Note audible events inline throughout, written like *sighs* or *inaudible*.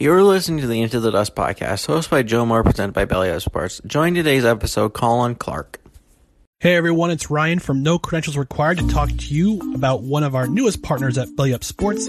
You're listening to the Into the Dust podcast, hosted by Joe Moore, presented by Belly Up Sports. Join today's episode, Colin Clarke. Hey everyone, it's Ryan from No Credentials Required to talk to you about one of our newest partners at Belly Up Sports,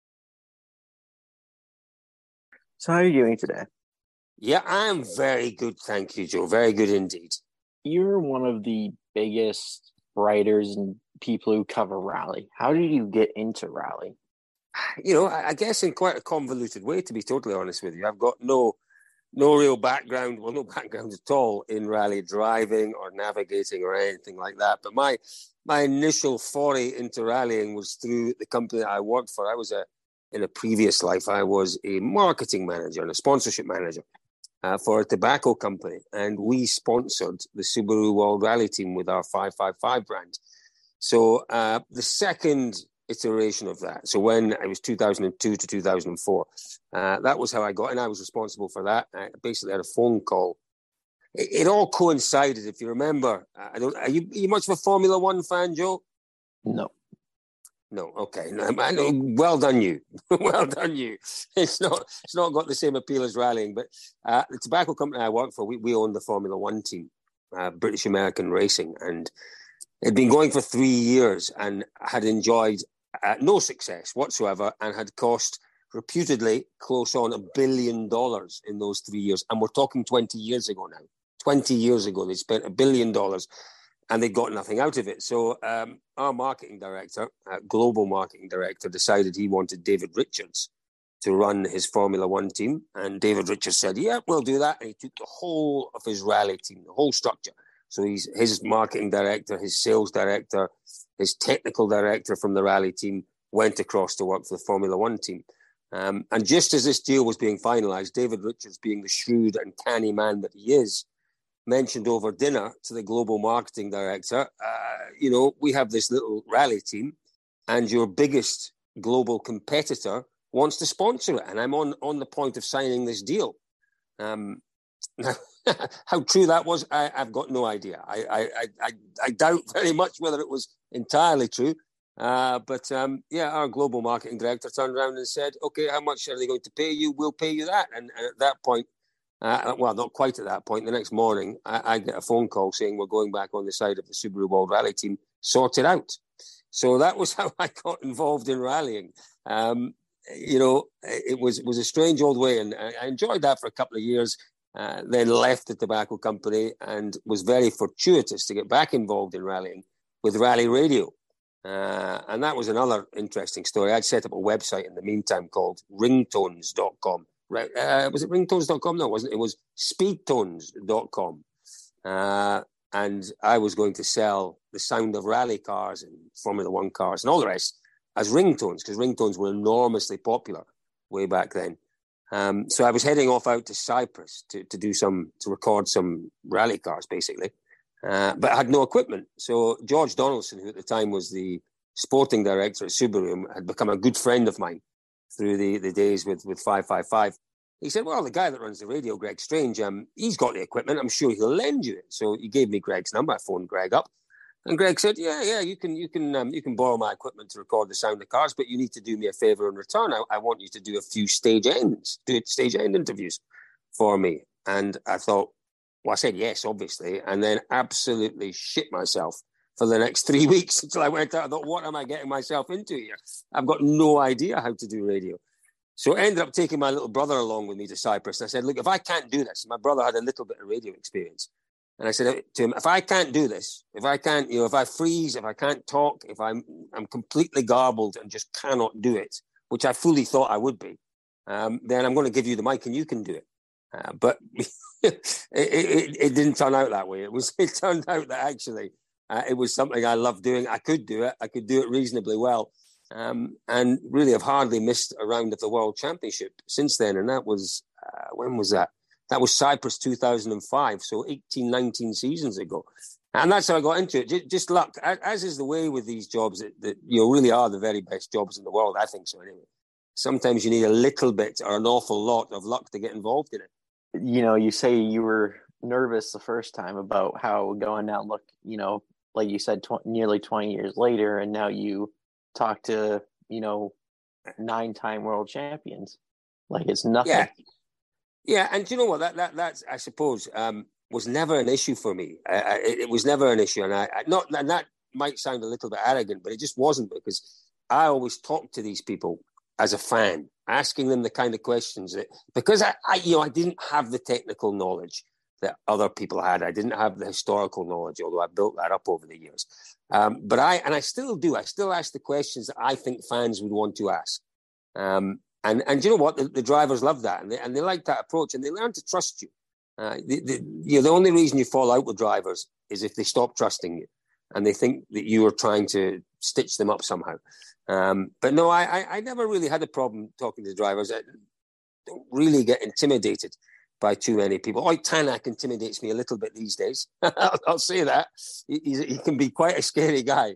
So how are you doing today? Yeah, I'm very good, thank you, Joe. Very good indeed. You're one of the biggest writers and people who cover rally. How did you get into rally? You know, I guess in quite a convoluted way, to be totally honest with you. I've got no no real background, well, no *laughs* background at all in rally driving or navigating or anything like that. But my my initial foray into rallying was through the company that I worked for. I was a in a previous life, I was a marketing manager and a sponsorship manager uh, for a tobacco company, and we sponsored the Subaru World Rally Team with our 555 brand. So uh, the second iteration of that, so when it was 2002 to 2004, uh, that was how I got, and I was responsible for that. I basically had a phone call. It, all coincided, if you remember. I don't. Are you, are you much of a Formula One fan, Joe? No. No, okay. *laughs* No, well done, you. *laughs* well done, you. It's not. It's not got the same appeal as rallying, but uh, the tobacco company I work for, we, we own the Formula One team, uh, British American Racing, and it'd been going for three years and had enjoyed uh, no success whatsoever, and had cost reputedly close on a billion dollars in those three years. And we're talking twenty years ago now. Twenty years ago, they spent a billion dollars and they got nothing out of it. So um, our marketing director, uh, global marketing director, decided he wanted David Richards to run his Formula One team, and David Richards said, "Yeah, we'll do that." And he took the whole of his rally team, the whole structure. So he's his marketing director, his sales director, his technical director from the rally team went across to work for the Formula One team. Um, and just as this deal was being finalized, David Richards, being the shrewd and canny man that he is, mentioned over dinner to the global marketing director, uh, you know, we have this little rally team, and your biggest global competitor wants to sponsor it, and I'm on on the point of signing this deal. Um, *laughs* how true that was, I, have got no idea. I, I, I, I, doubt *laughs* very much whether it was entirely true. Uh, but um, yeah, our global marketing director turned around and said, "Okay, how much are they going to pay you? We'll pay you that." And, and at that point, uh, well, not quite at that point. The next morning, I, I, get a phone call saying we're going back on the side of the Subaru World Rally team, sort it out. So that was *laughs* how I got involved in rallying. Um, you know, it was was a strange old way, and I enjoyed that for a couple of years. Uh, then left the tobacco company and was very fortuitous to get back involved in rallying with Rally Radio. Uh, and that was another interesting story. I'd set up a website in the meantime called ringtones.com uh, was it ringtones.com? No, it wasn't. It was speedtones.com. Uh, and I was going to sell the sound of rally cars and Formula One cars and all the rest as ringtones because ringtones were enormously popular way back then. Um, so I was heading off out to Cyprus to, to do some to record some rally cars basically, uh, but I had no equipment. So George Donaldson, who at the time was the sporting director at Subaru, had become a good friend of mine through the, the days with, with 555. He said, "Well, the guy that runs the radio, Greg Strange, um, he's got the equipment. I'm sure he'll lend you it." So he gave me Greg's number. I phoned Greg up, and Greg said, "Yeah, yeah, you can, you can, um, you can borrow my equipment to record the sound of cars, but you need to do me a favor in return. I, I want you to do a few stage ends, do stage end interviews for me." And I thought, well, I said yes, obviously, and then absolutely shit myself for the next three *laughs* weeks until I went out. I thought, what am I getting myself into here? I've got no idea how to do radio. So I ended up taking my little brother along with me to Cyprus. And I said, look, if I can't do this, my brother had a little bit of radio experience. And I said to him, if I can't do this, if I can't, you know, if I freeze, if I can't talk, if I'm, I'm completely garbled and just cannot do it, which I fully thought I would be, um, then I'm going to give you the mic and you can do it. Uh, but *laughs* it, it, it, didn't turn out that way. It was, *laughs* it turned out that actually uh, it was something I loved doing. I could do it. I could do it reasonably well. Um, and really I've hardly missed a round of the World Championship since then. And that was, uh, when was that? That was Cyprus 2005, so 18, 19 seasons ago. And that's how I got into it. Just, just luck, as is the way with these jobs, that, that you really are the very best jobs in the world. I think so, anyway. Sometimes you need a little bit or an awful lot of luck to get involved in it. You know, you say you were nervous the first time about how going now look, you know, like you said, tw- nearly 20 years later, and now you talk to you know nine time world champions. Like it's nothing. Yeah yeah and you know what? That that that's i suppose um was never an issue for me. I, I, it was never an issue and i, I not and that might sound a little bit arrogant but it just wasn't because i always talked to these people as a fan asking them the kind of questions that because I, I you know i didn't have the technical knowledge that other people had. I didn't have the historical knowledge, although I built that up over the years. Um, but I, and I still do, I still ask the questions that I think fans would want to ask. Um, and, and you know what? The, the, drivers love that and they, and they like that approach and they learn to trust you. Uh, the, the, you know, the only reason you fall out with drivers is if they stop trusting you and they think that you are trying to stitch them up somehow. Um, but no, I, I, I, never really had a problem talking to drivers. I don't really get intimidated by too many people. Ott Tänak intimidates me a little bit these days. I'll, *laughs* I'll, say that he, he, can be quite a scary guy.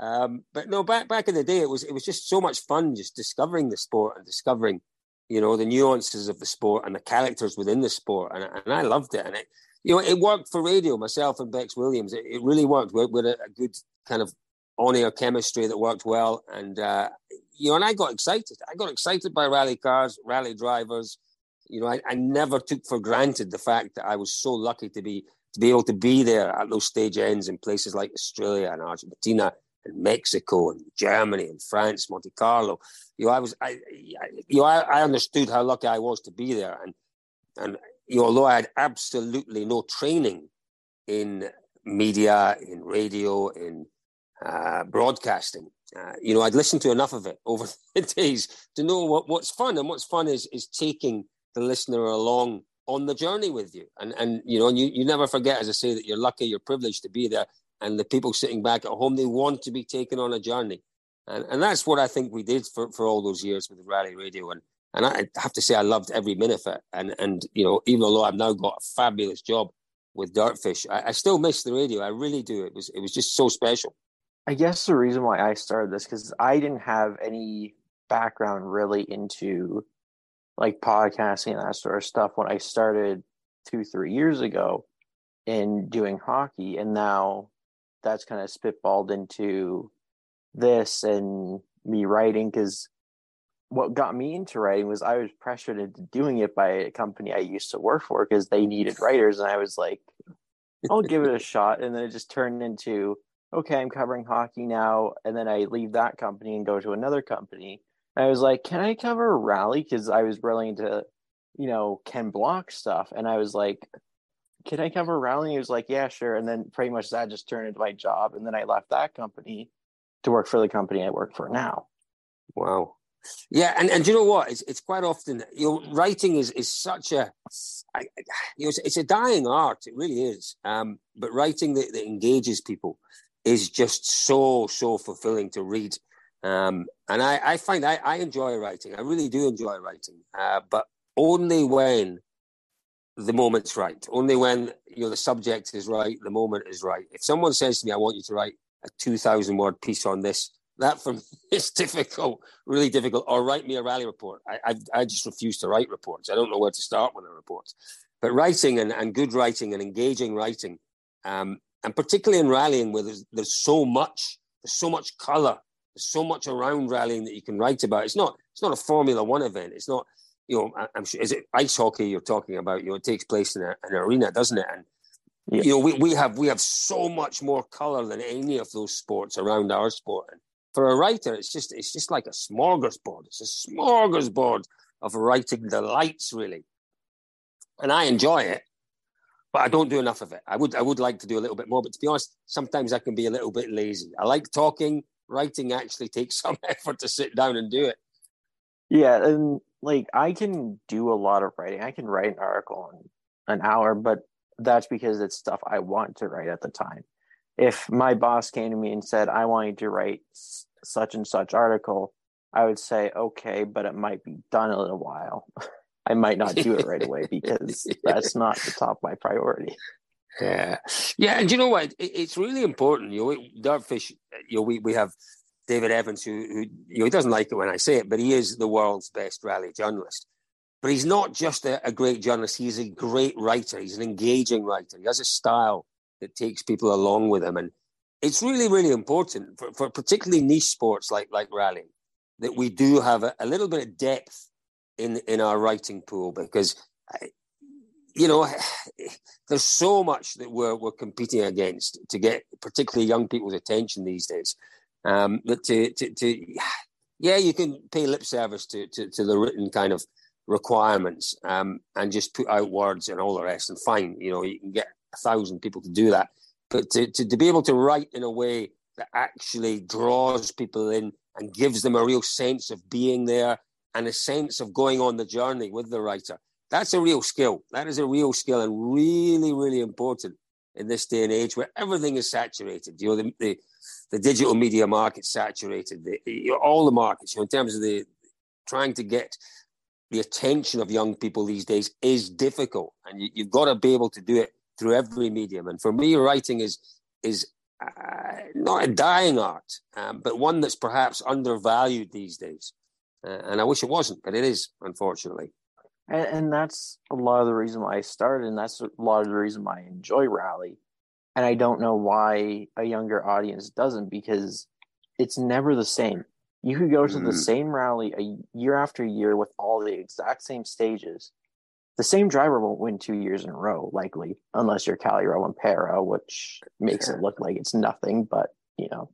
Um, but no, back back in the day, it was it was just so much fun just discovering the sport and discovering, you know, the nuances of the sport and the characters within the sport, and, and I loved it. And it, you know, it worked for radio. Myself and Becs Williams, it, it really worked. with a, a, good kind of on-air chemistry that worked well, and uh, you know, and I got excited. I got excited by rally cars, rally drivers you know, I, I never took for granted the fact that I was so lucky to be to be able to be there at those stage ends in places like Australia and Argentina and Mexico and Germany and France, Monte Carlo. You know, I was, I, I you know, I, I, understood how lucky I was to be there, and and you know, although I had absolutely no training in media, in radio, in uh, broadcasting, uh, you know, I'd listened to enough of it over *laughs* the days to know what, what's fun, and what's fun is is taking the listener along on the journey with you. And and you know, and you, you never forget, as I say, that you're lucky, you're privileged to be there. And the people sitting back at home, they want to be taken on a journey. And and that's what I think we did for, for all those years with Rally Radio. And and I have to say I loved every minute of it. And and you know, even though I've now got a fabulous job with Dirtfish, I, I still miss the radio. I really do. It was it was just so special. I guess the reason why I started this because I didn't have any background really into like podcasting and that sort of stuff when I started two, three years ago in doing hockey. And now that's kind of spitballed into this and me writing because what got me into writing was I was pressured into doing it by a company I used to work for because they needed writers. And I was like, I'll give it a *laughs* shot. And then it just turned into, okay, I'm covering hockey now. And then I leave that company and go to another company. I was like, can I cover rally? Because I was really into, you know, Ken Block stuff. And I was like, can I cover rally? he was like, yeah, sure. And then pretty much that just turned into my job. And then I left that company to work for the company I work for now. Wow. Yeah, and, and you know what? It's it's quite often you know writing is is such a you know it's, it's a dying art. It really is. Um, but writing that, that engages people is just so so fulfilling to read. Um, and I, I find I, I, enjoy writing. I really do enjoy writing, uh, but only when the moment's right. Only when you know the subject is right, the moment is right. If someone says to me, "I want you to write a two thousand word piece on this," that for *laughs* me is difficult, really difficult. Or write me a rally report. I, I, I just refuse to write reports. I don't know where to start with a report. But writing and, and good writing and engaging writing, um, and particularly in rallying where there's, there's so much, there's so much color, so much around rallying that you can write about. It's not, it's not a Formula One event. It's not, you know, I, am sure, is it ice hockey you're talking about? You know, it takes place in a, an arena, doesn't it? And yeah. you know, we, we have we have so much more color than any of those sports around our sport. And for a writer, it's just it's just like a smorgasbord. It's a smorgasbord of writing delights, really. And I enjoy it, but I don't do enough of it. I would I would like to do a little bit more, but to be honest, sometimes I can be a little bit lazy. I like talking. Writing actually takes *laughs* some effort to sit down and do it. Yeah, and like I can do a lot of writing. I can write an article in an hour, but that's because it's stuff I want to write at the time. If my boss came to me and said, I want you to write such and such article, I would say, okay, but it might be done in a while. *laughs* I might not do it right away *laughs* because that's not the top of my priority. Yeah, yeah, and you know what? it's really important. You know, Dirtfish. You know, we we have David Evans, who, who you know, he doesn't like it when I say it, but he is the world's best rally journalist. But he's not just a, a, great journalist, he's a great writer. He's an engaging writer. He has a style that takes people along with him. And it's really, really important for, for particularly niche sports like, like rallying that we do have a, a little bit of depth in, in our writing pool because, you know, *sighs* there's so much that we're, we're competing against to get particularly young people's attention these days. Um, but to, to, to, *sighs* yeah, you can pay lip service to, to, to the written kind of requirements um, and just put out words and all the rest, and fine, you know, you can get a thousand people to do that. But to, to, to be able to write in a way that actually draws people in and gives them a real sense of being there and a sense of going on the journey with the writer, that's a real skill. That is a real skill and really, really important in this day and age where everything is saturated. You know, the, the the digital media market saturated, the, all the markets, you know, in terms of the trying to get the attention of young people these days is difficult, and you, have got to be able to do it through every medium. And for me, writing is is uh, not a dying art, um, but one that's perhaps undervalued these days. Uh, and I wish it wasn't, but it is, unfortunately. And, and, that's a lot of the reason why I started, and that's a lot of the reason why I enjoy Rally and I don't know why a younger audience doesn't because it's never the same. You could go to mm. the same rally a year after year with all the exact same stages. The same driver won't win two years in a row, likely, unless you're Kalle Rovanperä, which makes it look like it's nothing, but you know.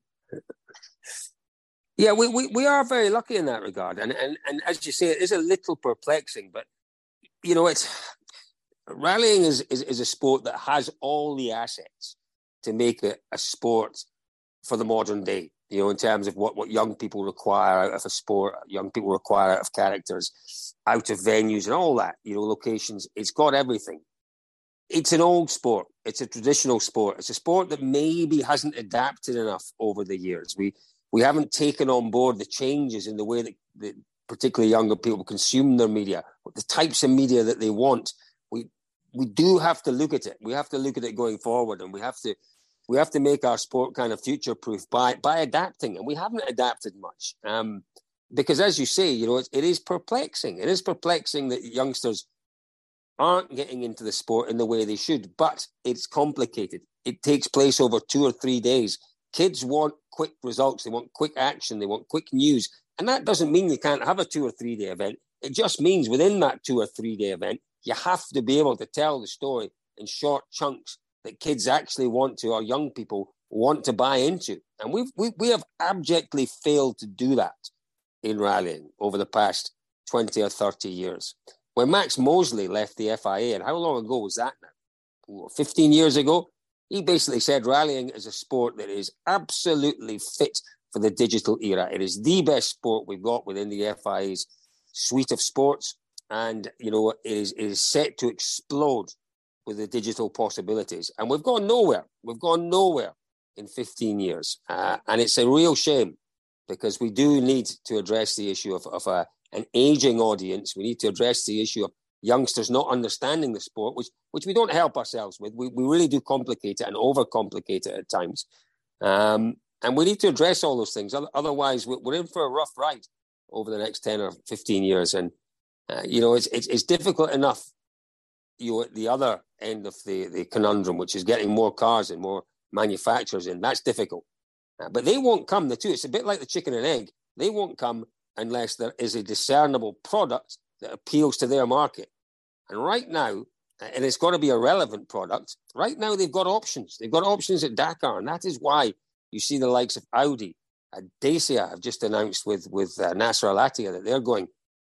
Yeah, we, we, we are very lucky in that regard. And, and and as you say, it is a little perplexing, but you know, it's rallying is, is, is a sport that has all the assets to make it a sport for the modern day. You know, in terms of what, what young people require out of a sport, young people require out of characters, out of venues and all that, you know, locations. It's got everything. It's an old sport. It's a traditional sport. It's a sport that maybe hasn't adapted enough over the years. We we haven't taken on board the changes in the way that, that particularly younger people consume their media, the types of media that they want we we do have to look at it. We have to look at it going forward, and we have to we have to make our sport kind of future proof by by adapting, and we haven't adapted much. Um, because as you say, you know, it, it is perplexing. It is perplexing that youngsters aren't getting into the sport in the way they should, but it's complicated. It takes place over two or three days. Kids want quick results. They want quick action. They want quick news. And that doesn't mean you can't have a two or three day event. It just means within that two or three day event, you have to be able to tell the story in short chunks that kids actually want to, or young people want to buy into. And we've, we, we have abjectly failed to do that in rallying over the past 20 or 30 years. When Max Mosley left the FIA, and how long ago was that now? 15 years ago, he basically said rallying is a sport that is absolutely fit for the digital era. It is the best sport we've got within the FIA's suite of sports and you know it is, it is set to explode with the digital possibilities. And we've gone nowhere. We've gone nowhere in 15 years, uh, and it's a real shame because we do need to address the issue of, of a, an aging audience. We need to address the issue of youngsters not understanding the sport, which which we don't help ourselves with. We, we really do complicate it and overcomplicate it at times. Um, And we need to address all those things. Otherwise, we're in for a rough ride over the next 10 or 15 years. And, uh, you know, it's, it's, it's difficult enough you at the other end of the, the conundrum, which is getting more cars and more manufacturers in. That's difficult. Uh, but they won't come, the two. It's a bit like the chicken and egg. They won't come unless there is a discernible product that appeals to their market. And right now, and it's got to be a relevant product. Right now, they've got options. They've got options at Dakar, and that is why you see the likes of Audi, uh, Dacia have just announced with with uh, Nasser Al Attiyah that they're going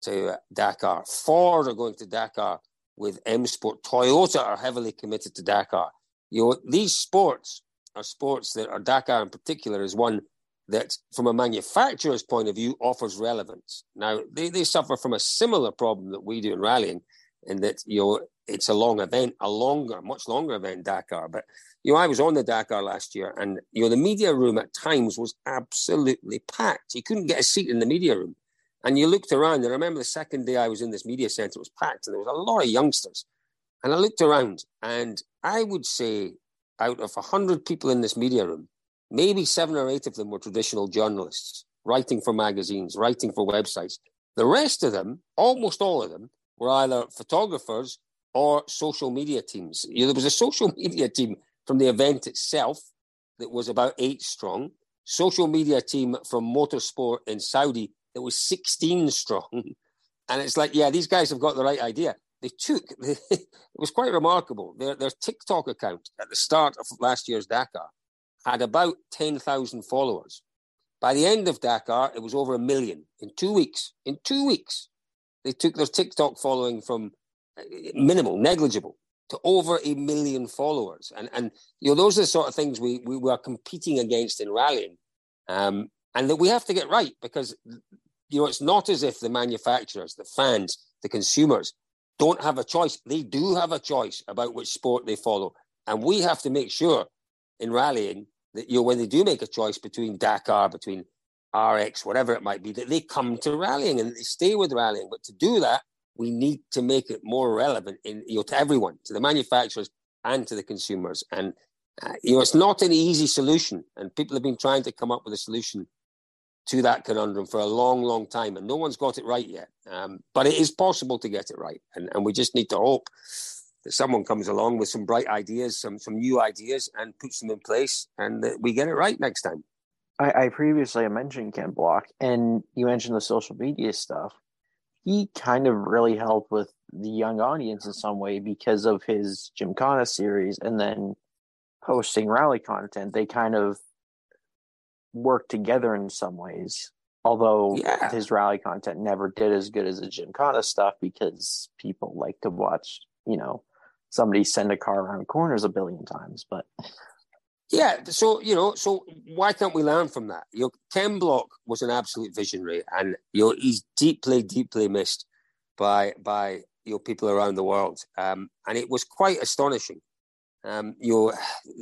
to uh, Dakar. Ford are going to Dakar with M Sport. Toyota are heavily committed to Dakar. You know, these sports are sports that are Dakar in particular is one that, from a manufacturer's point of view, offers relevance. Now, they, they suffer from a similar problem that we do in rallying, in that you know it's a long event, a longer, much longer event, Dakar. But you know, I was on the Dakar last year, and you know, the media room at times was absolutely packed. You couldn't get a seat in the media room, and you looked around. And I remember the second day I was in this media center, it was packed, and there was a lot of youngsters. And I looked around, and I would say, out of hundred people in this media room, maybe seven or eight of them were traditional journalists writing for magazines, writing for websites. The rest of them, almost all of them, were either photographers or social media teams. You know, there was a social media team from the event itself that was about eight strong, social media team from motorsport in Saudi that was 16 strong. *laughs* And it's like, yeah, these guys have got the right idea. They took, *laughs* it was quite remarkable. Their, their TikTok account at the start of last year's Dakar had about 10,000 followers. By the end of Dakar, it was over a million in two weeks. In two weeks, they took their TikTok following from minimal, negligible, to over a million followers. And and you know those are the sort of things we we were competing against in rallying, um, and that we have to get right because you know it's not as if the manufacturers, the fans, the consumers don't have a choice. They do have a choice about which sport they follow, and we have to make sure in rallying that you know when they do make a choice between Dakar, between RX, whatever it might be, that they come to rallying and they stay with rallying. But to do that, we need to make it more relevant in you know to everyone, to the manufacturers and to the consumers. And uh, you know, it's not an easy solution, and people have been trying to come up with a solution to that conundrum for a long, long time, and no one's got it right yet. Um, but it is possible to get it right, and, and we just need to hope that someone comes along with some bright ideas, some some new ideas, and puts them in place, and that we get it right next time. I, I previously mentioned Ken Block, and you mentioned the social media stuff he kind of really helped with the young audience in some way because of his Gymkhana series and then posting rally content. They kind of work together in some ways. Although yeah. his rally content never did as good as the Gymkhana stuff because people like to watch, you know, somebody send a car around corners a billion times. But yeah, so you know, so why can't we learn from that? You know, Ken Block was an absolute visionary, and you know he's deeply, deeply missed by by you know people around the world, um, and it was quite astonishing. Um, you know,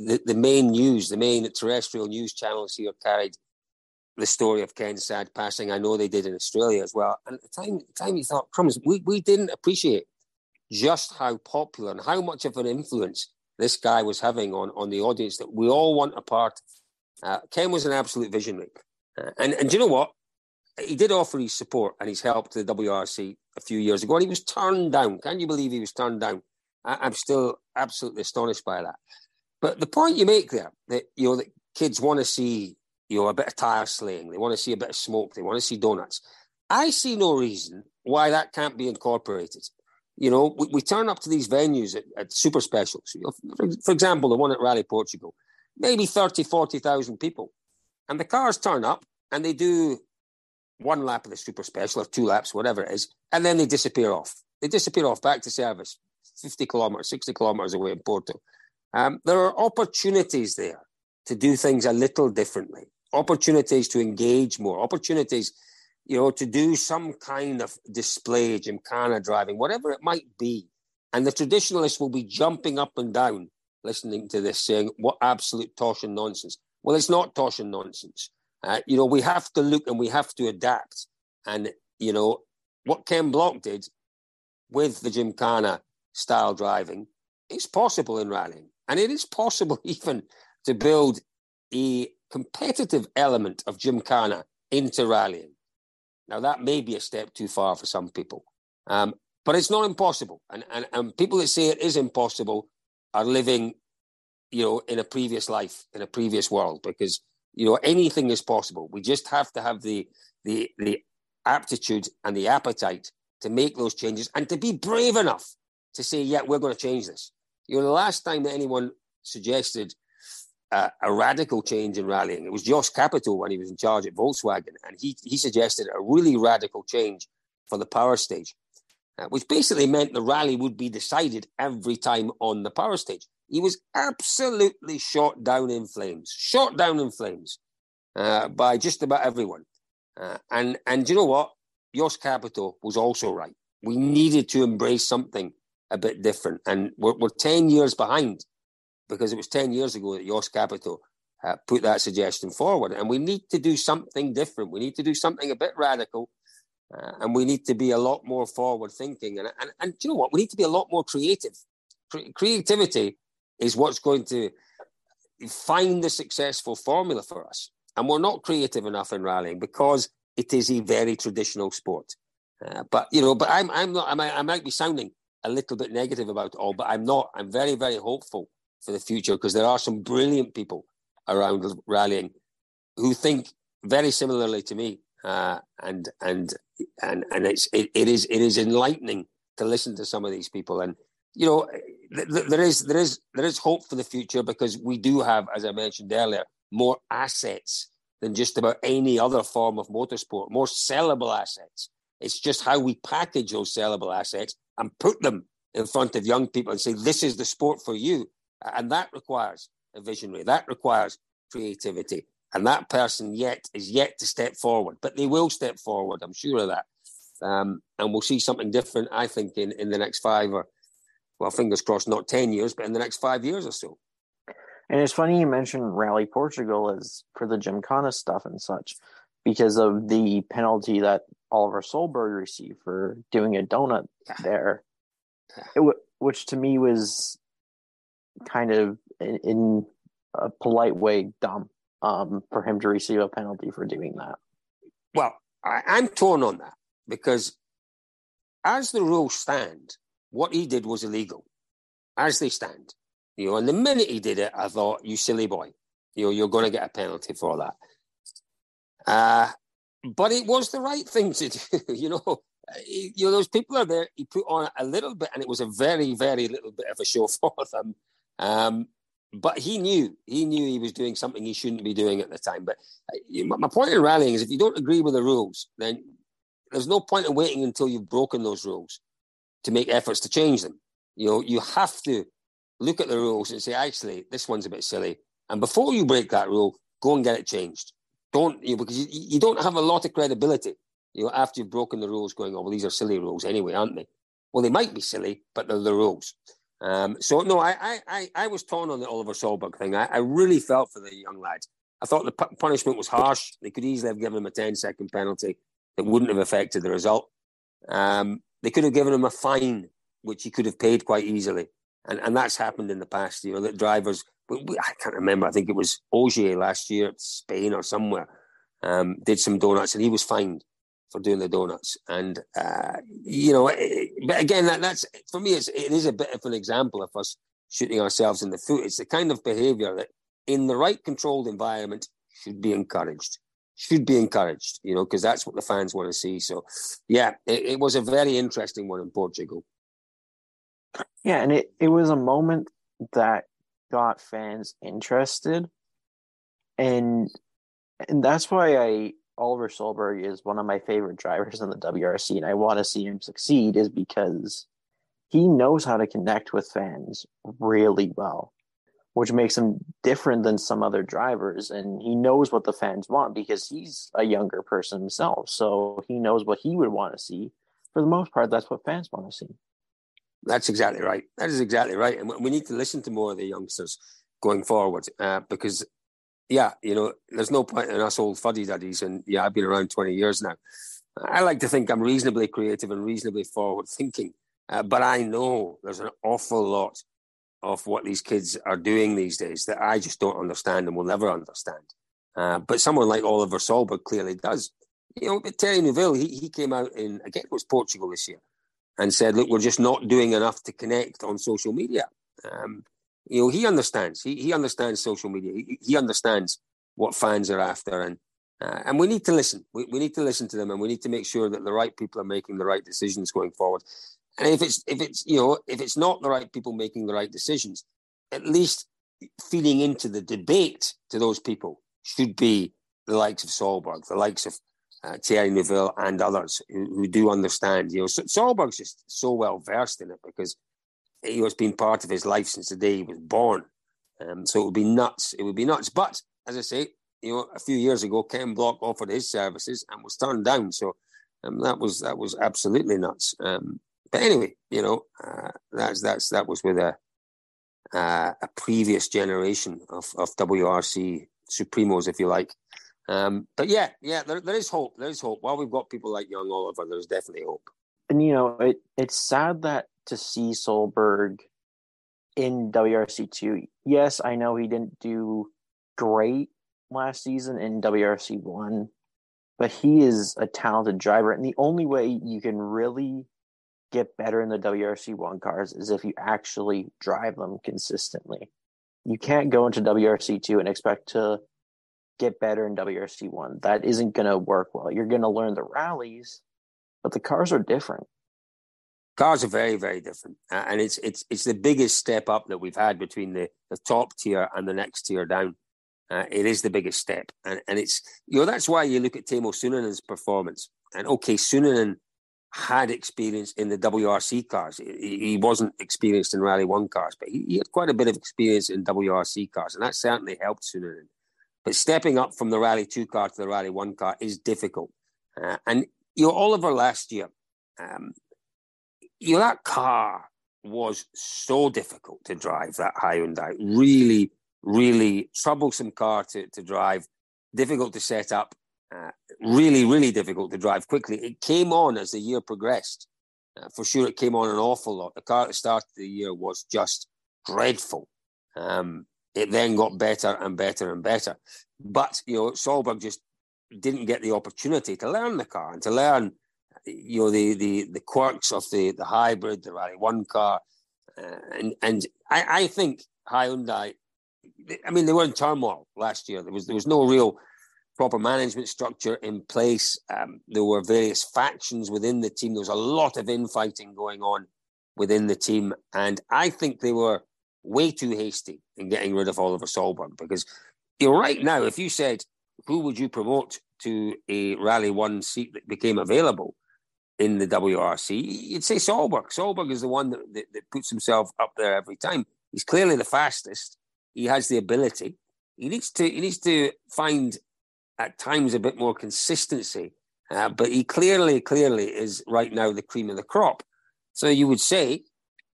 the, the main news, the main terrestrial news channels here carried the story of Ken's sad passing. I know they did in Australia as well. And at the time, the time you thought, crumbs, we, we didn't appreciate just how popular and how much of an influence this guy was having on, on the audience that we all want a part uh, Ken was an absolute visionary. Uh, and, and do you know what? He did offer his support and his help to the WRC a few years ago, and he was turned down. Can you believe he was turned down? I, I'm still absolutely astonished by that. But the point you make there, that you know, that kids want to see you know a bit of tire slaying, they want to see a bit of smoke, they want to see donuts. I see no reason why that can't be incorporated. You know, we, we turn up to these venues at, at super specials. You know, for, for, example, the one at Rally Portugal, maybe 30, 40,000 people. And the cars turn up and they do one lap of the super special or two laps, whatever it is, and then they disappear off. They disappear off back to service, 50 kilometers, 60 kilometers away in Porto. Um, there are opportunities there to do things a little differently, opportunities to engage more, opportunities you know, to do some kind of display, gymkhana driving, whatever it might be. And the traditionalists will be jumping up and down listening to this, saying, what absolute tosh and nonsense. Well, it's not tosh and nonsense. Uh, you know, we have to look and we have to adapt. And, you know, what Ken Block did with the Gymkhana style driving, it's possible in rallying. And it is possible *laughs* even to build a competitive element of Gymkhana into rallying. Now, that may be a step too far for some people, um, but it's not impossible. And, and, and people that say it is impossible are living, you know, in a previous life, in a previous world, because, you know, anything is possible. We just have to have the, the, the aptitude and the appetite to make those changes and to be brave enough to say, yeah, we're going to change this. You know, the last time that anyone suggested a radical change in rallying. It was Jost Capito when he was in charge at Volkswagen, and he, he suggested a really radical change for the power stage, uh, which basically meant the rally would be decided every time on the power stage. He was absolutely shot down in flames, shot down in flames uh, by just about everyone. Uh, and and you know what? Jost Capito was also right. We needed to embrace something a bit different, and we're, we're ten years behind because it was 10 years ago that Jost Capito uh, put that suggestion forward. And we need to do something different. We need to do something a bit radical. Uh, and we need to be a lot more forward thinking. And, and, and you know what? We need to be a lot more creative. Cre- creativity is what's going to find the successful formula for us. And we're not creative enough in rallying because it is a very traditional sport. Uh, but you know, but I'm I'm not. I might, I might be sounding a little bit negative about it all, but I'm not. I'm very very hopeful for the future because there are some brilliant people around rallying who think very similarly to me, uh, and and and and it's it, it is it is enlightening to listen to some of these people, and you know th- th- there is there is there is hope for the future because we do have, as I mentioned earlier, more assets than just about any other form of motorsport, more sellable assets. It's just how we package those sellable assets and put them in front of young people and say, this is the sport for you. And that requires a visionary, that requires creativity. And that person yet is yet to step forward, but they will step forward. I'm sure of that. Um, and we'll see something different, I think, in, in the next five or, well, fingers crossed, not 10 years, but in the next five years or so. And it's funny you mentioned Rally Portugal as for the Gymkhana stuff and such, because of the penalty that Oliver Solberg received for doing a donut there, it, which to me was kind of in, in a polite way dumb um, for him to receive a penalty for doing that. Well, I, I'm torn on that because as the rules stand, what he did was illegal, as they stand. You know, and the minute he did it, I thought, "You silly boy, you know, you're going to get a penalty for that." Uh, but it was the right thing to do. *laughs* you know, you know, those people are there. He put on a little bit, and it was a very, very little bit of a show *laughs* for them. Um, but he knew he knew he was doing something he shouldn't be doing at the time. But uh, my point in rallying is, if you don't agree with the rules, then there's no point in waiting until you've broken those rules to make efforts to change them. You know, you have to look at the rules and say, actually, this one's a bit silly. And before you break that rule, go and get it changed. Don't you know, because you, you don't have a lot of credibility. You know, after you've broken the rules, going, oh well, these are silly rules anyway, aren't they? Well, they might be silly, but they're the rules. Um, so no, I, I, I was torn on the Oliver Solberg thing. I, I really felt for the young lad. I thought the p- punishment was harsh. They could easily have given him a 10 second penalty that wouldn't have affected the result. Um, they could have given him a fine, which he could have paid quite easily. And, and that's happened in the past, you know, that drivers, we, we, I can't remember, I think it was Ogier last year at Spain or somewhere, um, did some donuts and he was fined for doing the donuts. And uh, you know, it, but again, that, that's for me. It's, it is a bit of an example of us shooting ourselves in the foot. It's the kind of behaviour that, in the right controlled environment, should be encouraged. Should be encouraged, you know, because that's what the fans want to see. So, yeah, it, it was a very interesting one in Portugal. Yeah, and it, it was a moment that got fans interested, and and that's why I Oliver Solberg is one of my favorite drivers in the WRC, and I want to see him succeed, is because he knows how to connect with fans really well, which makes him different than some other drivers. And he knows what the fans want because he's a younger person himself. So he knows what he would want to see. For the most part, that's what fans want to see. That's exactly right. That is exactly right. And we need to listen to more of the youngsters going forward uh, because yeah, you know, there's no point in us old fuddy duddies. And yeah, I've been around 20 years now. I like to think I'm reasonably creative and reasonably forward thinking. Uh, but I know there's an awful lot of what these kids are doing these days that I just don't understand and will never understand. Uh, but someone like Oliver Solberg clearly does. You know, Thierry Neuville, he, he came out in, again, it was Portugal this year, and said, look, we're just not doing enough to connect on social media. Um, you know, he understands. He, he understands social media. He, he understands what fans are after. And, uh, and we need to listen. We, we need to listen to them and we need to make sure that the right people are making the right decisions going forward. And if it's, if it's, you know, if it's not the right people making the right decisions, at least feeding into the debate to those people should be the likes of Solberg, the likes of uh, Thierry Neuville, and others who, who, do understand. You know, Solberg's just so well versed in it because he has been part of his life since the day he was born. Um, so it would be nuts. It would be nuts. But as I say, you know, a few years ago, Ken Block offered his services and was turned down. So um, that was that was absolutely nuts. Um, but anyway, you know, uh, that's that's that was with a uh, a previous generation of, of WRC supremos, if you like. Um, but yeah, yeah, there, there is hope. There is hope. While we've got people like young Oliver, there's definitely hope. And you know, it it's sad that to see Solberg in WRC two. Yes, I know he didn't do great last season in WRC one, but he is a talented driver, and the only way you can really get better in the WRC1 cars is if you actually drive them consistently. You can't go into WRC2 and expect to get better in WRC1. That isn't going to work well. You're going to learn the rallies, but the cars are different. Cars are very, very different, and it's it's it's the biggest step up that we've had between the, the top tier and the next tier down. Uh, it is the biggest step, and and it's you know that's why you look at Teemu Suninen's performance. And okay, Suninen had experience in the WRC cars. He, wasn't experienced in Rally One cars, but he, he, had quite a bit of experience in WRC cars, and that certainly helped Suninen. But stepping up from the Rally Two car to the Rally One car is difficult. Uh, and you know, Oliver last year, um, you know, that car was so difficult to drive. That Hyundai, really, really troublesome car to, to drive, difficult to set up. Uh, really, really difficult to drive quickly. It came on as the year progressed. Uh, for sure, it came on an awful lot. The car at the start of the year was just dreadful. Um, it then got better and better and better. But, you know, Solberg just didn't get the opportunity to learn the car and to learn, you know, the the, the quirks of the, the hybrid, the Rally 1 car. Uh, and and I, I think Hyundai, I mean, they were in turmoil last year. There was there was no real proper management structure in place. Um, there were various factions within the team. There was a lot of infighting going on within the team. And I think they were way too hasty in getting rid of Oliver Solberg because you know, right now, if you said, who would you promote to a Rally 1 seat that became available in the WRC, you'd say Solberg. Solberg is the one that, that, that puts himself up there every time. He's clearly the fastest. He has the ability. He needs to he needs to find at times a bit more consistency. Uh, but he clearly, clearly is right now the cream of the crop. So you would say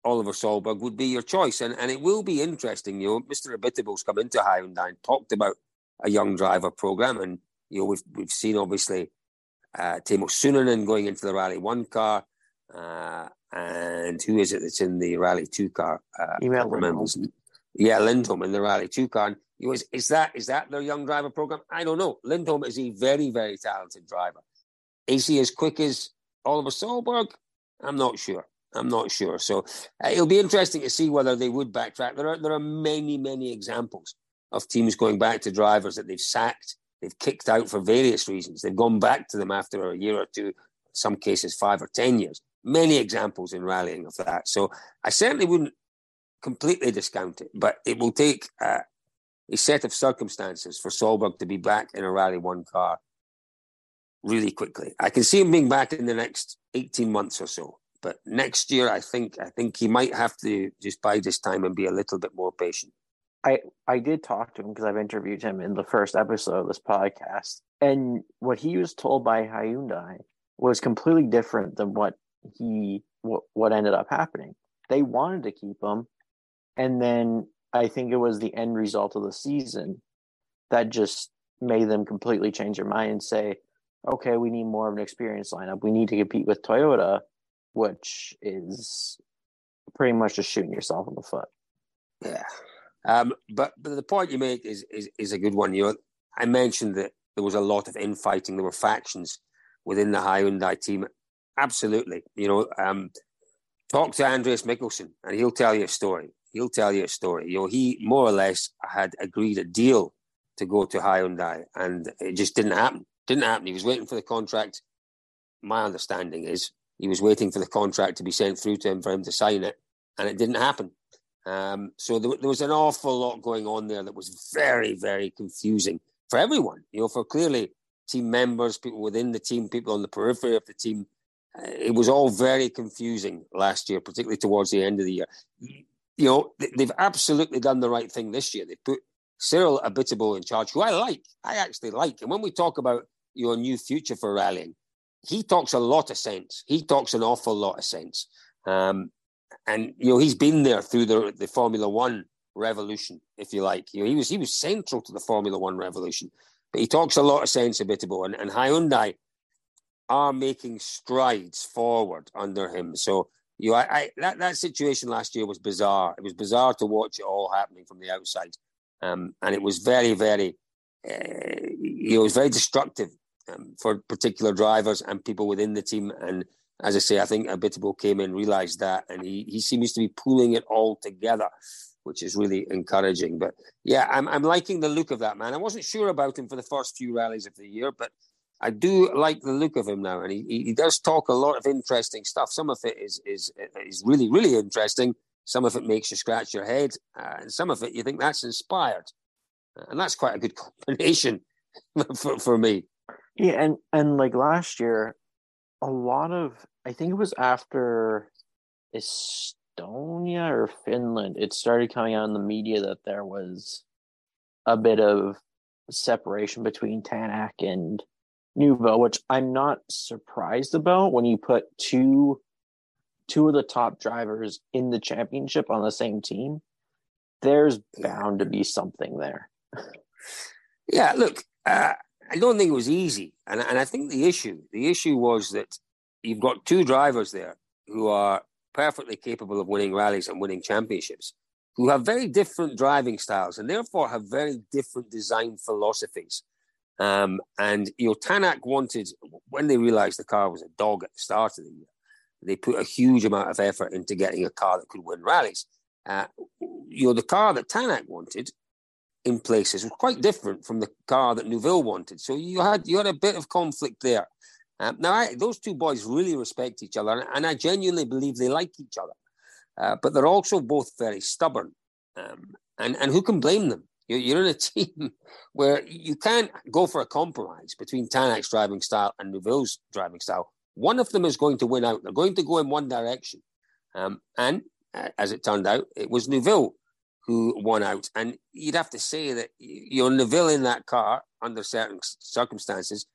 Oliver Solberg would be your choice. And, and it will be interesting. You know, Mr. Abiteboul's come into Hyundai and talked about a young driver program. And, you know, we've, we've seen obviously uh, Teemu Suninen going into the Rally 1 car. Uh, and who is it that's in the Rally 2 car? Uh, Emil Yeah, Lindholm in the Rally 2 car. Know, is, is that is that their young driver program? I don't know. Lindholm is a very very talented driver. Is he as quick as Oliver Solberg? I'm not sure. I'm not sure. So uh, it'll be interesting to see whether they would backtrack. There are there are many many examples of teams going back to drivers that they've sacked, they've kicked out for various reasons. They've gone back to them after a year or two, some cases five or ten years. Many examples in rallying of that. So I certainly wouldn't completely discount it, but it will take uh, a set of circumstances for Solberg to be back in a Rally One car really quickly. I can see him being back in the next 18 months or so. But next year, I think I think he might have to just bide his time and be a little bit more patient. I I did talk to him because I've interviewed him in the first episode of this podcast, and what he was told by Hyundai was completely different than what he what, what ended up happening. They wanted to keep him, and then I think it was the end result of the season that just made them completely change their mind and say, okay, we need more of an experienced lineup. We need to compete with Toyota, which is pretty much just shooting yourself in the foot. Yeah. Um, but but the point you make is, is is a good one. You know, I mentioned that there was a lot of infighting. There were factions within the Hyundai team. Absolutely, you know. Um, talk to Andreas Mikkelsen, and he'll tell you a story. He'll tell you a story. You know, he more or less had agreed a deal to go to Hyundai, and it just didn't happen. Didn't happen. He was waiting for the contract. My understanding is he was waiting for the contract to be sent through to him for him to sign it, and it didn't happen. Um, so there, there, was an awful lot going on there that was very, very confusing for everyone. You know, for clearly team members, people within the team, people on the periphery of the team. Uh, it was all very confusing last year, particularly towards the end of the year. You know, they've absolutely done the right thing this year. They put Cyril Abiteboul in charge, who I like. I actually like. And when we talk about your new future for rallying, he talks a lot of sense. He talks an awful lot of sense. Um, and you know, he's been there through the the Formula One revolution, if you like. You know, he was he was central to the Formula One revolution. But he talks a lot of sense Abiteboul, and, and Hyundai are making strides forward under him. So you know, I, I, that that situation last year was bizarre. It was bizarre to watch it all happening from the outside, um, and it was very, very, uh, you know, it was very destructive um, for particular drivers and people within the team. And as I say, I think Abiteboul came in, realised that, and he he seems to be pulling it all together, which is really encouraging. But yeah, I'm I'm liking the look of that man. I wasn't sure about him for the first few rallies of the year, but I do like the look of him now, and he, he does talk a lot of interesting stuff. Some of it is is is really really interesting. Some of it makes you scratch your head, uh, and some of it you think that's inspired, uh, and that's quite a good *laughs* combination *laughs* for for me. Yeah, and and like last year, a lot of I think it was after Estonia or Finland, it started coming out in the media that there was a bit of separation between Tänak and Neuville, which I'm not surprised about when you put two two of the top drivers in the championship on the same team. There's bound to be something there. Yeah, look, uh, I don't think it was easy, and and I think the issue the issue was that you've got two drivers there who are perfectly capable of winning rallies and winning championships, who have very different driving styles and therefore have very different design philosophies. Um, and you know, Tänak wanted when they realised the car was a dog at the start of the year, they put a huge amount of effort into getting a car that could win rallies. Uh, you know, the car that Tänak wanted in places was quite different from the car that Neuville wanted. So you had you had a bit of conflict there. Um, now, I, those two boys really respect each other, and I genuinely believe they like each other. Uh, but they're also both very stubborn, um, and and who can blame them? You're, you're in a *laughs* team where you can't go for a compromise between Tänak's driving style and Neuville's driving style. One of them is going to win out. They're going to go in one direction, um, and uh, as it turned out, it was Neuville who won out. And you'd have to say that you're Neuville in that car under certain circumstances,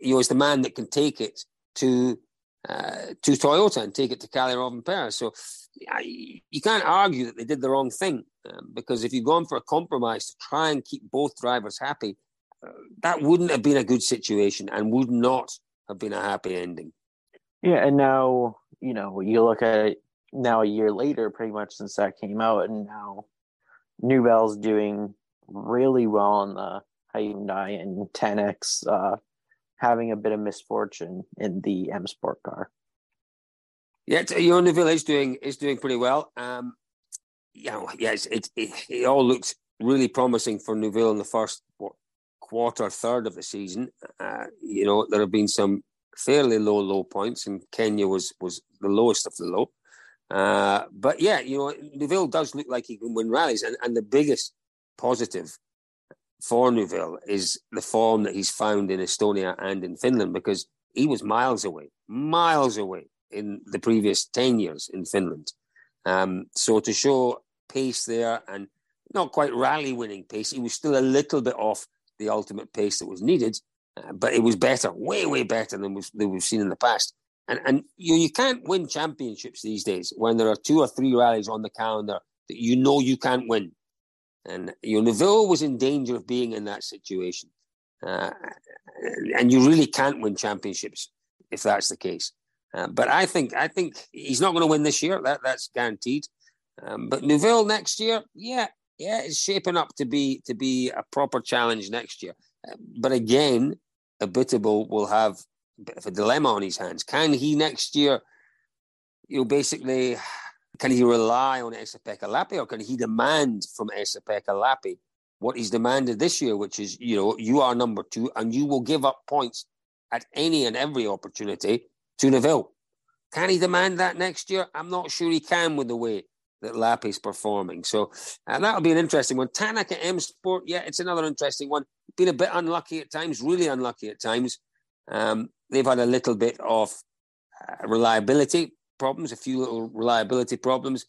you was the man that can take it to uh, to Toyota and take it to Kalle Rovanperä. So I, you can't argue that they did the wrong thing um, because if you've gone for a compromise to try and keep both drivers happy, uh, that wouldn't have been a good situation and would not have been a happy ending. Yeah, and now you know you look at it now a year later, pretty much since that came out, and now Neuville's doing really well on the Hyundai and Tänak, uh, having a bit of misfortune in the M Sport car. Yeah, your Neuville is doing is doing pretty well. Um, you know, yes, it, it, it all looks really promising for Neuville in the first what, quarter, third of the season. Uh, you know, there have been some fairly low, low points, and Kenya was was the lowest of the low. Uh, but yeah, you know, Neuville does look like he can win rallies, and, and the biggest positive for Neuville is the form that he's found in Estonia and in Finland because he was miles away, miles away in the previous 10 years in Finland. Um, so to show pace there and not quite rally winning pace, he was still a little bit off the ultimate pace that was needed, uh, but it was better, way, way better than we've, than we've seen in the past. And and you you can't win championships these days when there are two or three rallies on the calendar that you know you can't win. And you know, Neuville was in danger of being in that situation. Uh, and you really can't win championships if that's the case. Uh, but I think I think he's not going to win this year. That that's guaranteed. Um, but Neuville next year, yeah, yeah, it's shaping up to be to be a proper challenge next year. But again, Abiteboul will have bit of a dilemma on his hands. Can he next year, you know, basically, can he rely on Esapekka Lappi or can he demand from Esapekka Lappi what he's demanded this year, which is, you know, you are number two and you will give up points at any and every opportunity to Neuville. Can he demand that next year? I'm not sure he can with the way that Lappi's performing. So and that'll be an interesting one. Tänak at M Sport, yeah, it's another interesting one. Been a bit unlucky at times, really unlucky at times. Um, they've had a little bit of uh, reliability problems, a few little reliability problems.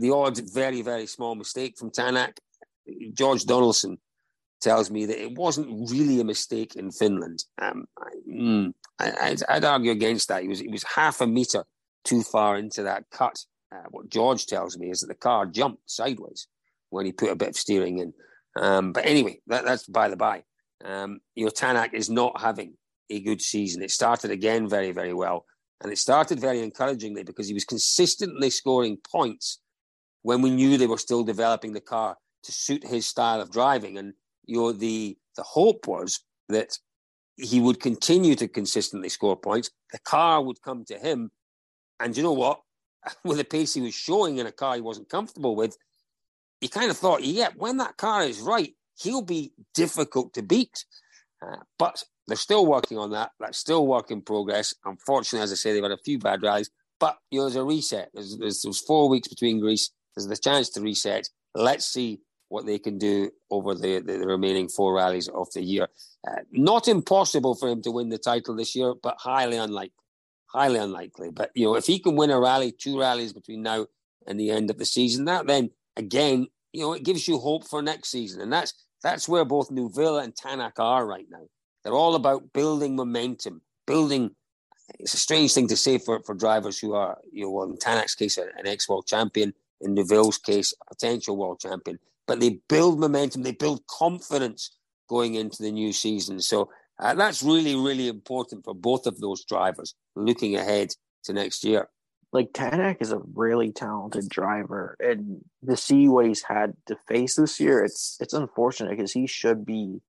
The odd, very, very small mistake from Tänak. George Donaldson tells me that it wasn't really a mistake in Finland. Um, I, would hmm, argue against that. He was, was half a meter too far into that cut. Uh, what George tells me is that the car jumped sideways when he put a bit of steering in. Um, but anyway, that, that's by the by. Um, you know, Tänak is not having a good season. It started again very, very well. And it started very encouragingly because he was consistently scoring points when we knew they were still developing the car to suit his style of driving. And you know, the the hope was that he would continue to consistently score points. The car would come to him, and you know what? *laughs* With the pace he was showing in a car he wasn't comfortable with, he kind of thought, yeah, when that car is right, he'll be difficult to beat. Uh, but they're still working on that. That's still work in progress. Unfortunately, as I say, they've had a few bad rallies. But you know, there's a reset. There's, there's, there's four weeks between Greece. There's the chance to reset. Let's see what they can do over the, the, the remaining four rallies of the year. Uh, not impossible for him to win the title this year, but highly unlikely. Highly unlikely. But you know, if he can win a rally, two rallies between now and the end of the season, that then again, you know, it gives you hope for next season. And that's that's where both Neuville and Tanak are right now. They're all about building momentum, building. It's a strange thing to say for, for drivers who are, you know, in Tänak's case, an ex world champion, in Neuville's case, a potential world champion. But they build momentum, they build confidence going into the new season. So uh, that's really, really important for both of those drivers looking ahead to next year. Like Tänak is a really talented driver, and to see what he's had to face this year, it's it's unfortunate because he should be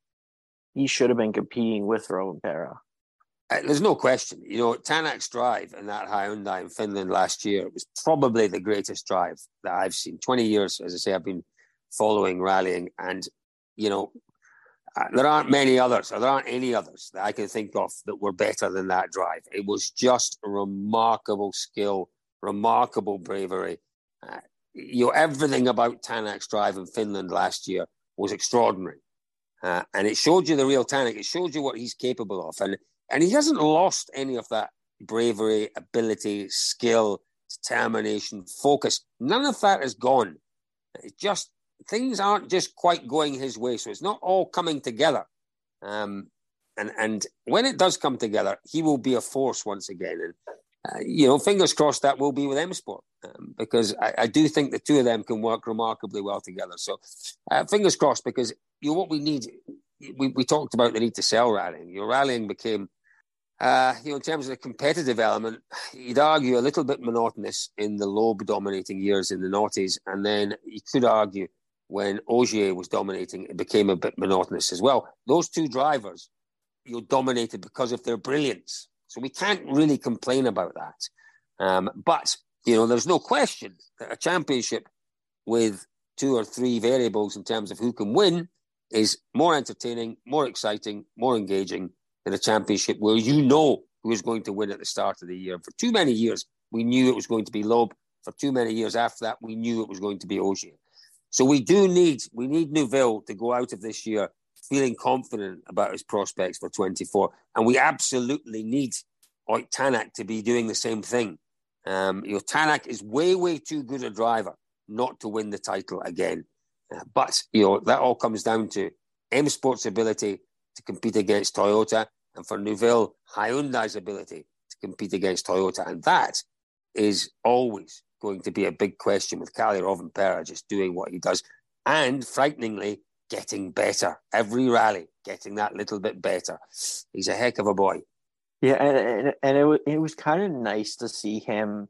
he should have been competing with Rovanperä. Uh, there's no question. You know, Tänak's drive in that Hyundai in Finland last year was probably the greatest drive that I've seen. 20 years, as I say, I've been following rallying, and, you know, uh, there aren't many others, or there aren't any others that I can think of that were better than that drive. It was just remarkable skill, remarkable bravery. Uh, you know, everything about Tänak's drive in Finland last year was extraordinary. Uh, and it showed you the real Tänak. It showed you what he's capable of. And, and he hasn't lost any of that bravery, ability, skill, determination, focus. None of that is gone. It's just things aren't just quite going his way. So it's not all coming together. Um, and, and when it does come together, he will be a force once again. And, uh, you know, fingers crossed that will be with M Sport um, because I, I, do think the two of them can work remarkably well together. So uh, fingers crossed because you know what we need. We, we talked about the need to sell rallying. Your rallying became, uh, you know, in terms of the competitive element, you'd argue a little bit monotonous in the Loeb dominating years in the noughties, and then you could argue when Ogier was dominating, it became a bit monotonous as well. Those two drivers, you dominated because of their brilliance. So we can't really complain about that. Um, but, you know, there's no question that a championship with two or three variables in terms of who can win is more entertaining, more exciting, more engaging than a championship where you know who is going to win at the start of the year. For too many years, we knew it was going to be Loeb. For too many years after that, we knew it was going to be Ogier. So we do need we need Neuville to go out of this year feeling confident about his prospects for 24, and we absolutely need Ott Tänak to be doing the same thing. Um, you know, Tänak is way way too good a driver not to win the title again. Uh, but you know that all comes down to M Sport's ability to compete against Toyota, and for Neuville, Hyundai's ability to compete against Toyota, and that is always going to be a big question with Kalle Rovanperä just doing what he does, and frighteningly getting better every rally, getting that little bit better. He's a heck of a boy. Yeah, and and, and it was it was kind of nice to see him.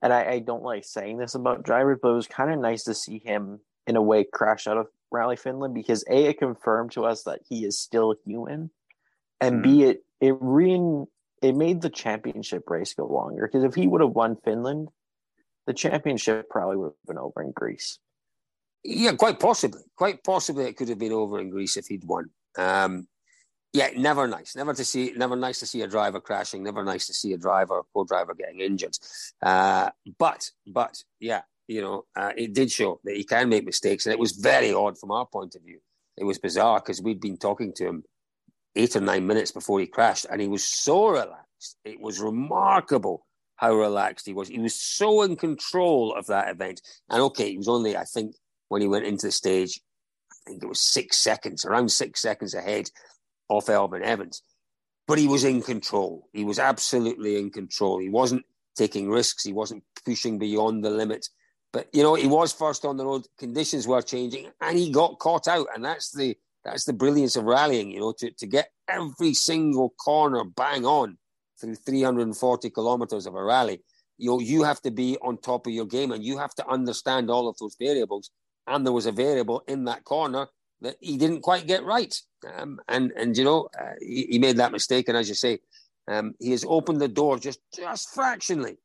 And I, I don't like saying this about drivers, but it was kind of nice to see him in a way crash out of Rally Finland because a it confirmed to us that he is still human, and Mm. b it it re it made the championship race go longer because if he would have won Finland, the championship probably would have been over in Greece. Yeah, quite possibly. Quite possibly it could have been over in Greece if he'd won. Um, yeah, never nice. Never to see. Never nice to see a driver crashing. Never nice to see a driver, co-driver, getting injured. Uh, but, but, yeah, you know, uh, it did show that he can make mistakes, and it was very odd from our point of view. It was bizarre because we'd been talking to him eight or nine minutes before he crashed, and he was so relaxed. It was remarkable how relaxed he was. He was so in control of that event. And okay, he was only, I think, when he went into the stage, I think it was six seconds, around six seconds ahead off Elfyn Evans. But he was in control. He was absolutely in control. He wasn't taking risks. He wasn't pushing beyond the limit. But you know, he was first on the road. Conditions were changing, and he got caught out. And that's the that's the brilliance of rallying. You know, to to get every single corner bang on through 340 kilometers of a rally. You know, you have to be on top of your game, and you have to understand all of those variables. And there was a variable in that corner that he didn't quite get right. Um, and and you know, uh, he, he, made that mistake. And as you say, um, he has opened the door just just fractionally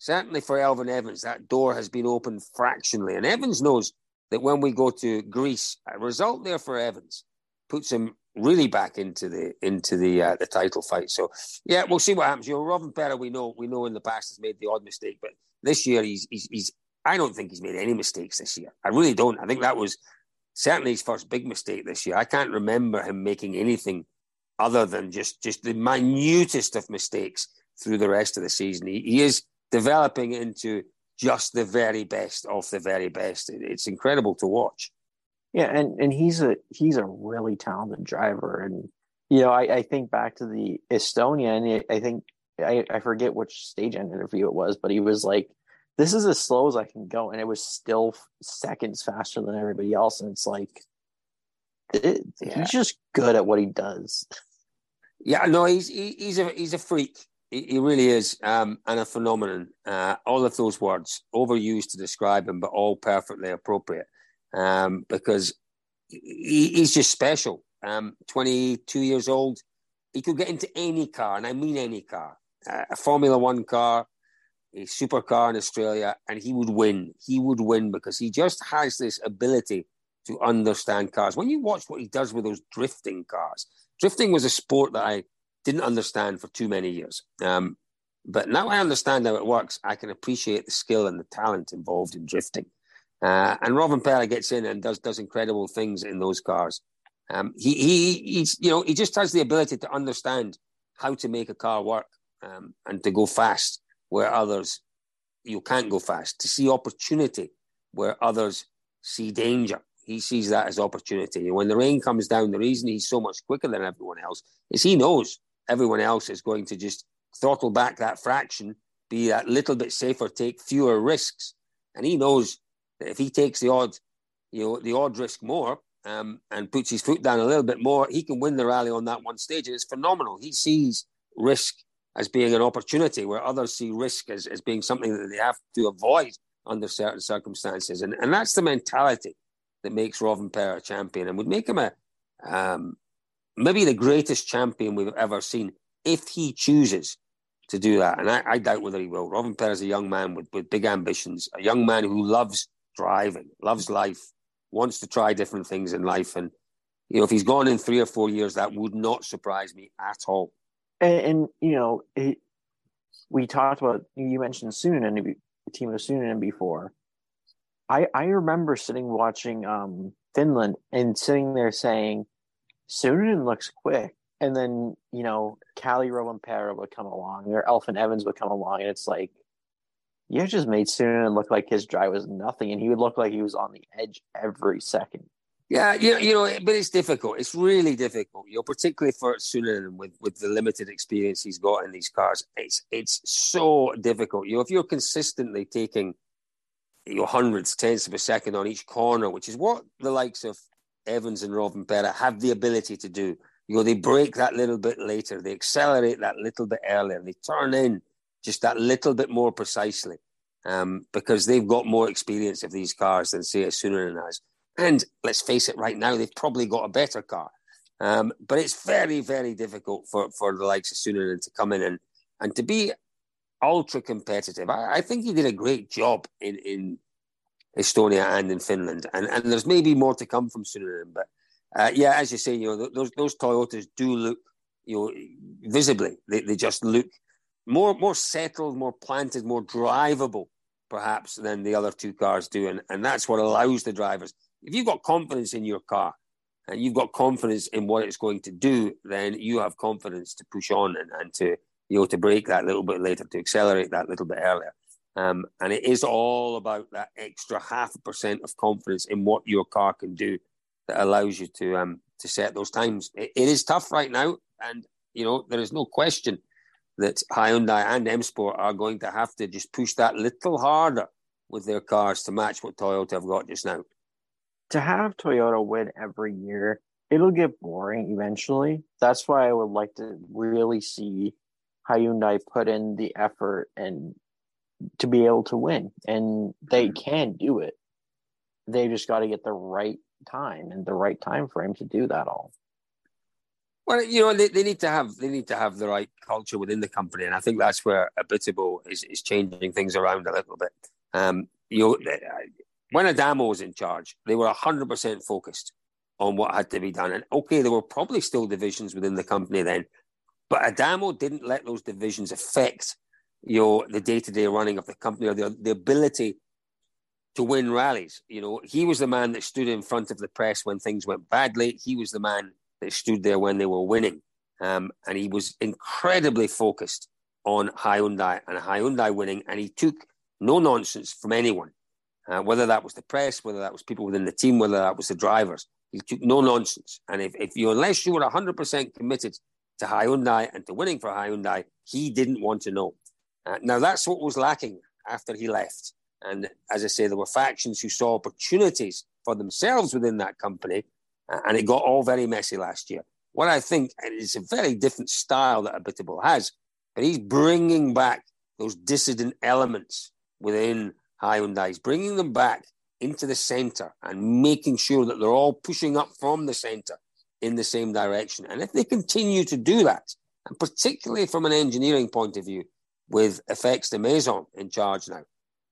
certainly for Elfyn Evans, that door has been opened fractionally. And Evans knows that when we go to Greece, a result there for Evans puts him really back into the into the uh, the title fight. So yeah, we'll see what happens. You know, Rovanperä, we know we know in the past has made the odd mistake, but this year he's he's, he's I don't think he's made any mistakes this year. I really don't. I think that was certainly his first big mistake this year. I can't remember him making anything other than just just the minutest of mistakes through the rest of the season. He, he is developing into just the very best of the very best. It's incredible to watch. Yeah, and and he's a he's a really talented driver, and you know I, I think back to the Estonia, and I think I, I forget which stage end interview it was, but he was like, "This is as slow as I can go," and it was still seconds faster than everybody else, and it's like. It, yeah. He's just good at what he does. Yeah, no, he's he, he's a he's a freak. He really is, um, and a phenomenon. Uh, all of those words overused to describe him, but all perfectly appropriate um, because he, he's just special. Um, 22 years old, he could get into any car, and I mean any car, uh, a Formula One car, a supercar in Australia, and he would win. He would win because he just has this ability to understand cars. When you watch what he does with those drifting cars, drifting was a sport that I didn't understand for too many years. Um, but now I understand how it works. I can appreciate the skill and the talent involved in drifting. Uh, and Rovanperä gets in and does does incredible things in those cars. Um, he he he's you know he just has the ability to understand how to make a car work um, and to go fast where others you can't go fast. To see opportunity where others see danger. He sees that as opportunity. And when the rain comes down, the reason he's so much quicker than everyone else is he knows everyone else is going to just throttle back that fraction, be that little bit safer, take fewer risks. And he knows that if he takes the odd, you know, the odd risk more um, and puts his foot down a little bit more, he can win the rally on that one stage. And it's phenomenal. He sees risk as being an opportunity where others see risk as, as being something that they have to avoid under certain circumstances. And, and that's the mentality that makes Rovanperä a champion and would make him a, um, maybe the greatest champion we've ever seen if he chooses to do that. And I, I doubt whether he will. Rovanperä is a young man with, with big ambitions, a young man who loves driving, loves life, wants to try different things in life. And, you know, if he's gone in three or four years, that would not surprise me at all. And, and you know, it, we talked about, you mentioned sunnan and team of Suninen before. I, I remember sitting watching um, Finland and sitting there saying, Suninen looks quick. And then, you know, Kalle Rovanperä would come along or Elfyn Evans would come along. And it's like, you just made Suninen look like his drive was nothing. And he would look like he was on the edge every second. Yeah, you know, you know, but it's difficult. It's really difficult, you know, particularly for Suninen with with the limited experience he's got in these cars. It's it's so difficult. You know, if you're consistently taking your hundreds, tenths of a second on each corner, which is what the likes of Evans and Rovanperä have the ability to do. You know, they brake that little bit later, they accelerate that little bit earlier, they turn in just that little bit more precisely um, because they've got more experience of these cars than say a Suninen has. And let's face it, right now they've probably got a better car. Um, but it's very, very difficult for, for the likes of Suninen to come in and, and to be ultra competitive. I, I, think he did a great job in, in Estonia and in Finland. And, and there's maybe more to come from Suninen. But uh, yeah, as you say, you know, those, those Toyotas do look, you know, visibly, they, they just look more, more settled, more planted, more drivable, perhaps, than the other two cars do. And, and that's what allows the drivers. If you've got confidence in your car, and you've got confidence in what it's going to do, then you have confidence to push on and, and to you know to brake that little bit later, to accelerate that little bit earlier. Um, and it is all about that extra half a percent of confidence in what your car can do that allows you to um, to set those times. It, it is tough right now, and you know there is no question that Hyundai and M Sport are going to have to just push that little harder with their cars to match what Toyota have got just now to have Toyota win every year, it'll get boring eventually. That's why I would like to really see Hyundai put in the effort and to be able to win. And they can do it. They just got to get the right time and the right time frame to do that all. Well, you know, they, they need to have they need to have the right culture within the company, and I think that's where Abiteboul is, is changing things around a little bit. Um, you know, when Adamo was in charge, they were 100% focused on what had to be done. And okay, there were probably still divisions within the company then, but Adamo didn't let those divisions affect you know, the day to day running of the company or the, the ability to win rallies. You know, he was the man that stood in front of the press when things went badly. He was the man that stood there when they were winning. Um, and he was incredibly focused on Hyundai and Hyundai winning. And he took no nonsense from anyone uh, whether that was the press, whether that was people within the team, whether that was the drivers. He took no nonsense. And if, if you, unless you were 100% committed to Hyundai and to winning for Hyundai, he didn't want to know. Uh, now, that's what was lacking after he left. And as I say, there were factions who saw opportunities for themselves within that company, uh, and it got all very messy last year. What I think is a very different style that Abiteboul has, but he's bringing back those dissident elements within Hyundai's, bringing them back into the center and making sure that they're all pushing up from the center in the same direction. And if they continue to do that, and particularly from an engineering point of view, with FX Demaison in charge now,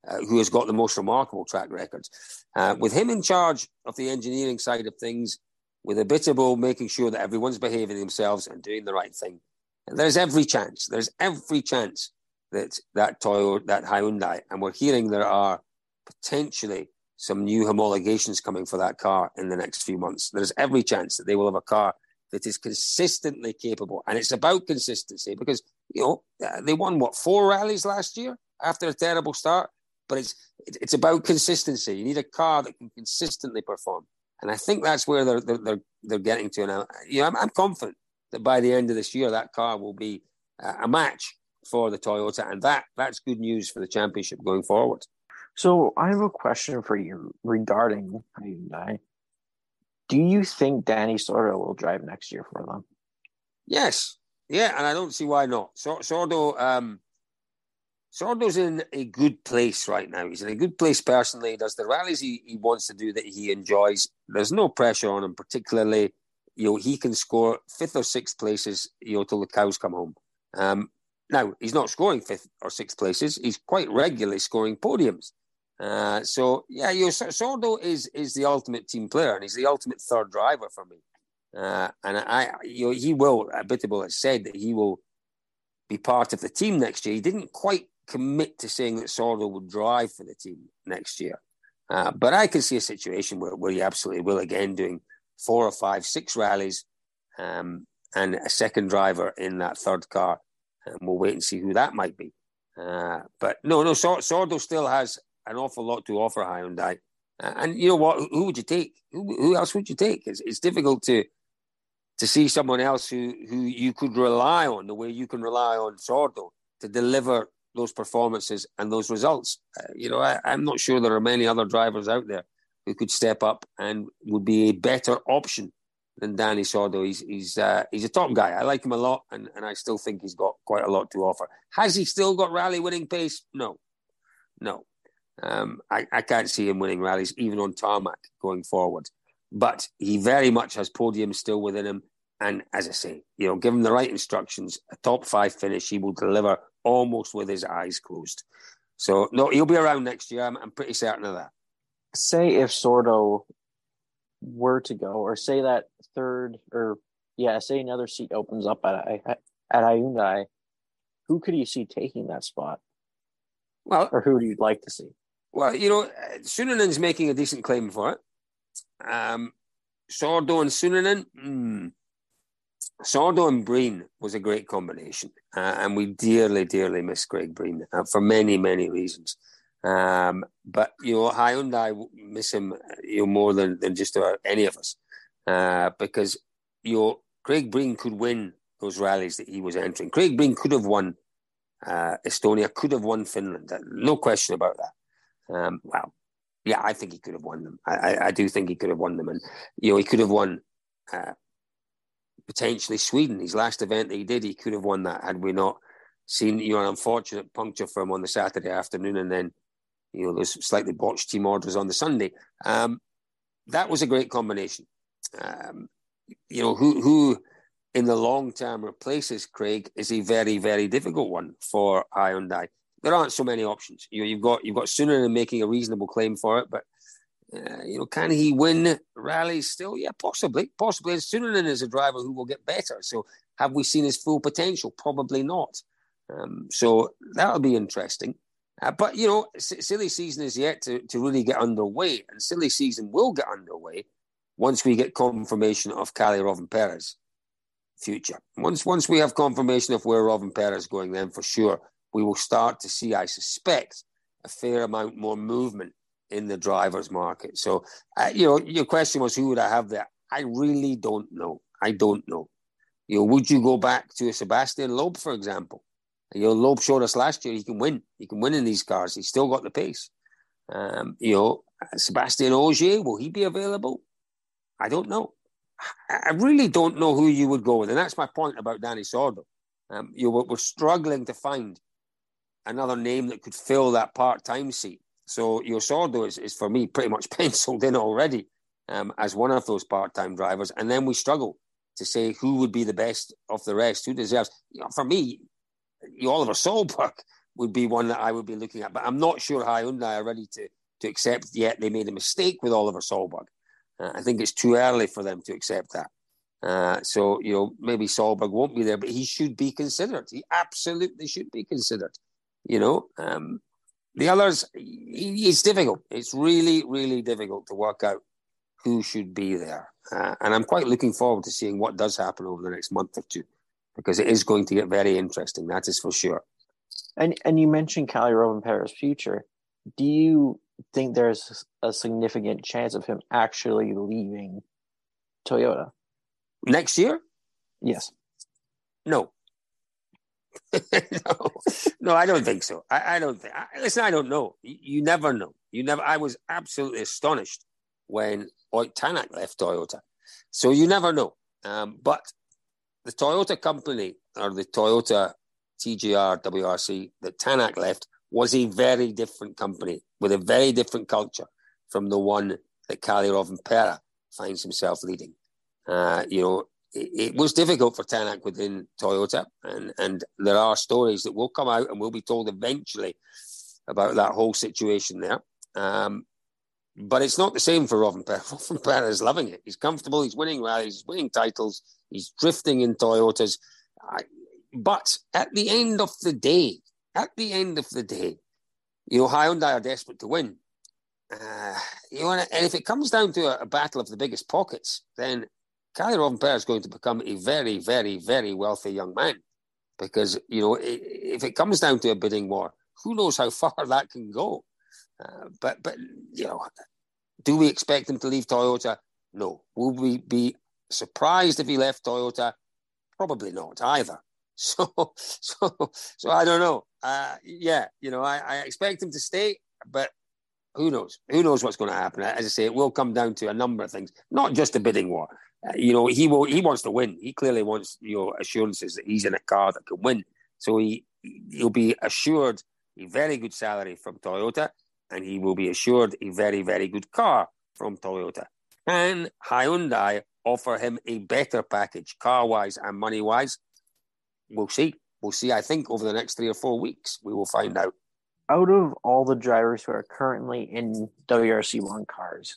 uh, who has got the most remarkable track records, uh, with him in charge of the engineering side of things, with Abiteboul making sure that everyone's behaving themselves and doing the right thing, there's every chance, there's every chance that that Toyota, that Hyundai, and we're hearing there are potentially some new homologations coming for that car in the next few months. There's every chance that they will have a car that is consistently capable, and it's about consistency because you know they won what four rallies last year after a terrible start, but it's it's about consistency. You need a car that can consistently perform, and I think that's where they're they're they're, they're getting to now. You know, I'm, I'm confident that by the end of this year, that car will be a match for the Toyota, and that that's good news for the championship going forward. So I have a question for you regarding Hyundai. Do you think Dani Sordo will drive next year for them? Yes, yeah, and I don't see why not. So, Sordo, um, Sordo's in a good place right now. He's in a good place personally. He does the rallies he, he wants to do that he enjoys. There's no pressure on him, particularly. You know, he can score fifth or sixth places. You know, till the cows come home. Um, now, he's not scoring fifth or sixth places. He's quite regularly scoring podiums. Uh, so, yeah, you know, Sordo is, is the ultimate team player and he's the ultimate third driver for me. Uh, and I, you know, he will, Abiteboul has said that he will be part of the team next year. He didn't quite commit to saying that Sordo would drive for the team next year. Uh, but I can see a situation where, where he absolutely will again doing four or five, six rallies um, and a second driver in that third car and we'll wait and see who that might be. Uh, but no, no, Sordo still has an awful lot to offer Hyundai. Uh, and you know what? Who would you take? Who, who else would you take? It's, it's difficult to to see someone else who, who you could rely on the way you can rely on Sordo to deliver those performances and those results. Uh, you know, I, I'm not sure there are many other drivers out there who could step up and would be a better option than Dani Sordo. He's he's uh, he's a top guy. I like him a lot, and, and I still think he's got quite a lot to offer. Has he still got rally winning pace? No, no. Um, I, I can't see him winning rallies even on tarmac going forward. But he very much has podium still within him. And as I say, you know, given the right instructions, a top five finish, he will deliver almost with his eyes closed. So no, he'll be around next year. I'm, I'm pretty certain of that. Say if Sordo were to go, or say that third, or yeah, say another seat opens up at at, at Hyundai, who could you see taking that spot? Well, or who do you like to see? Well, you know, Suninen's making a decent claim for it. Um, Sordo and Suninen, mm, Sordo and Breen was a great combination, uh, and we dearly, dearly miss Craig Breen uh, for many, many reasons. Um, but you know, Hyundai miss him, you know, more than, than just about any of us, uh, because you know, Craig Breen could win those rallies that he was entering. Craig Breen could have won uh, Estonia, could have won Finland, no question about that. Um, well, yeah, I think he could have won them. I, I, I, do think he could have won them, and you know, he could have won uh, potentially Sweden. His last event that he did, he could have won that had we not seen you know an unfortunate puncture for him on the Saturday afternoon, and then you know those slightly botched team orders on the Sunday. Um, that was a great combination. Um, you know who who in the long term replaces Craig is a very very difficult one for Hyundai. There aren't so many options. You know, you've got you've got Suninen making a reasonable claim for it, but uh, you know, can he win rallies still? Yeah, possibly, possibly. And Suninen is a driver who will get better. So, have we seen his full potential? Probably not. Um, so that'll be interesting. Uh, but you know, silly season is yet to, to really get underway, and silly season will get underway once we get confirmation of Kalle Rovanperä's future. Once once we have confirmation of where Rovanperä is going, then for sure we will start to see, I suspect, a fair amount more movement in the drivers' market. So, uh, you know, your question was who would I have there? I really don't know. I don't know. You know, would you go back to a Sebastian Loeb, for example? You know, Loeb showed us last year he can win. He can win in these cars. He's still got the pace. Um, you know, Sebastian Ogier, will he be available? I don't know. I really don't know who you would go with. And that's my point about Dani Sordo. Um, you know, we're struggling to find another name that could fill that part time seat. So your Sordo is, is for me pretty much *laughs* penciled in already um, as one of those part time drivers. And then we struggle to say who would be the best of the rest, who deserves. You know, for me, Oliver Solberg would be one that I would be looking at, but I'm not sure how Hyundai are ready to, to accept yet they made a mistake with Oliver Solberg. Uh, I think it's too early for them to accept that. Uh, so, you know, maybe Solberg won't be there, but he should be considered. He absolutely should be considered. You know, um, the others, it's difficult. It's really, really difficult to work out who should be there. Uh, and I'm quite looking forward to seeing what does happen over the next month or two, because it is going to get very interesting. That is for sure. And and you mentioned Kalle Rovanperä's future. Do you think there's a significant chance of him actually leaving Toyota next year? Yes. No. *laughs* no, no, I don't think so. I, I don't think. I, listen, I don't know. You, you, never know. You never. I was absolutely astonished when Ott Tänak left Toyota. So you never know. Um, but the Toyota company or the Toyota TGR WRC that Tänak left was a very different company with a very different culture from the one that Kalle Rovanperä finds himself leading. Uh, you know, it, was difficult for Tänak within Toyota, and and there are stories that will come out and will be told eventually about that whole situation there. Um, but it's not the same for Rovanperä. *laughs* Rovanperä is loving it. He's comfortable. He's winning rallies. He's winning titles. He's drifting in Toyotas. I, but at the end of the day, at the end of the day, you know, Hyundai are desperate to win. Uh, you know, and if it comes down to a, a battle of the biggest pockets, then Kalle Rovanperä is going to become a very, very, very wealthy young man because, you know, if it comes down to a bidding war, who knows how *laughs* far that can go. Uh, but, but, you know, do we expect him to leave Toyota? No. Will we be surprised if he left Toyota? Probably not either. *laughs* So, so, so I don't know. Uh, yeah, you know, I, I expect him to stay, but who knows? Who knows what's going to happen? As I say, it will come down to a number of things, not just a bidding war. Uh, you know, he will. He wants to win. He clearly wants your know assurances that he's in a car that can win. So he he'll be assured a very good salary from Toyota. and he will be assured a very, very good car from Toyota. And Hyundai offer him a better package, car wise and money wise? We'll see. We'll see. I think over the next three or four weeks, we will find out. Out of all the drivers who are currently in WRC1 cars,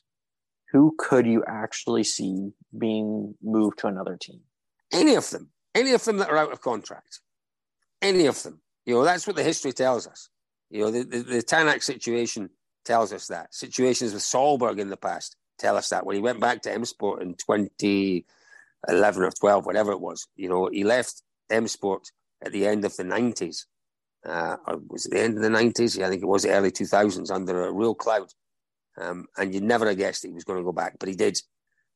who could you actually see being moved to another team? Any of them. Any of them that are out of contract. Any of them. You know, that's what the history tells us. You know, the, the, the Tänak situation tells us that. Situations with Solberg in the past tell us that. When he went back to M Sport in 2011 or 12, whatever it was, you know, he left M Sport at the end of the 90s. Uh, was it the end of the 90s? Yeah, I think it was the early 2000s under a real cloud. Um, and you never have guessed he was going to go back, but he did.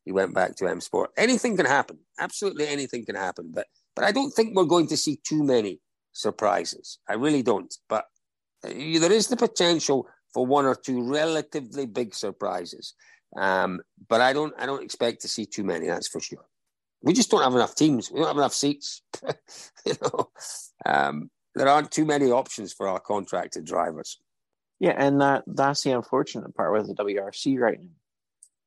He went back to M Sport. Anything can happen. Absolutely anything can happen. But but I don't think we're going to see too many surprises. I really don't. But uh, there is the potential for one or two relatively big surprises. Um, but I don't I don't expect to see too many. That's for sure. We just don't have enough teams. We don't have enough seats. *laughs* you know, um, there aren't too many options for our contracted drivers. Yeah, and that that's the unfortunate part with the WRC right now.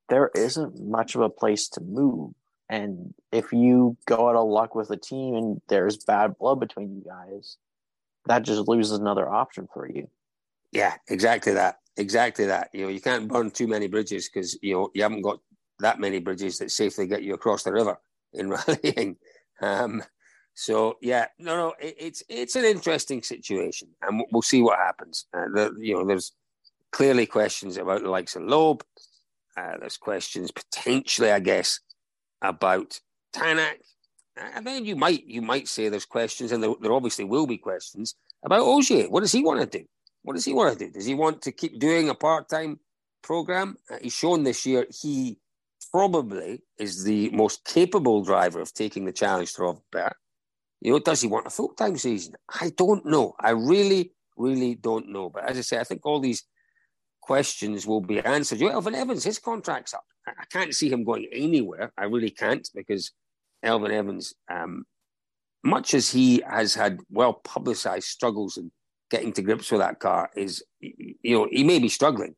There isn't much of a place to move. And if you go out of luck with a team and there's bad blood between you guys, that just loses another option for you. Yeah, exactly that. Exactly that. You know, you can't burn too many bridges because you know you haven't got that many bridges that safely get you across the river in *laughs* rallying. Um, so yeah, no, no, it, it's it's an interesting situation, and we'll see what happens. Uh, the, you know, there's clearly questions about the likes of Loeb. Uh, there's questions potentially, I guess, about Tänak. And then you might you might say there's questions, and there, there obviously will be questions about Ogier. What does he want to do? What does he want to do? Does he want to keep doing a part time program? Uh, he's shown this year he probably is the most capable driver of taking the challenge to Robert. You know, does he want a full time season? I don't know. I really, really don't know. But as I say, I think all these questions will be answered. You know, Elfyn Evans, his contract's up. I can't see him going anywhere. I really can't because Elfyn Evans, um, much as he has had well publicized struggles in getting to grips with that car, is you know he may be struggling,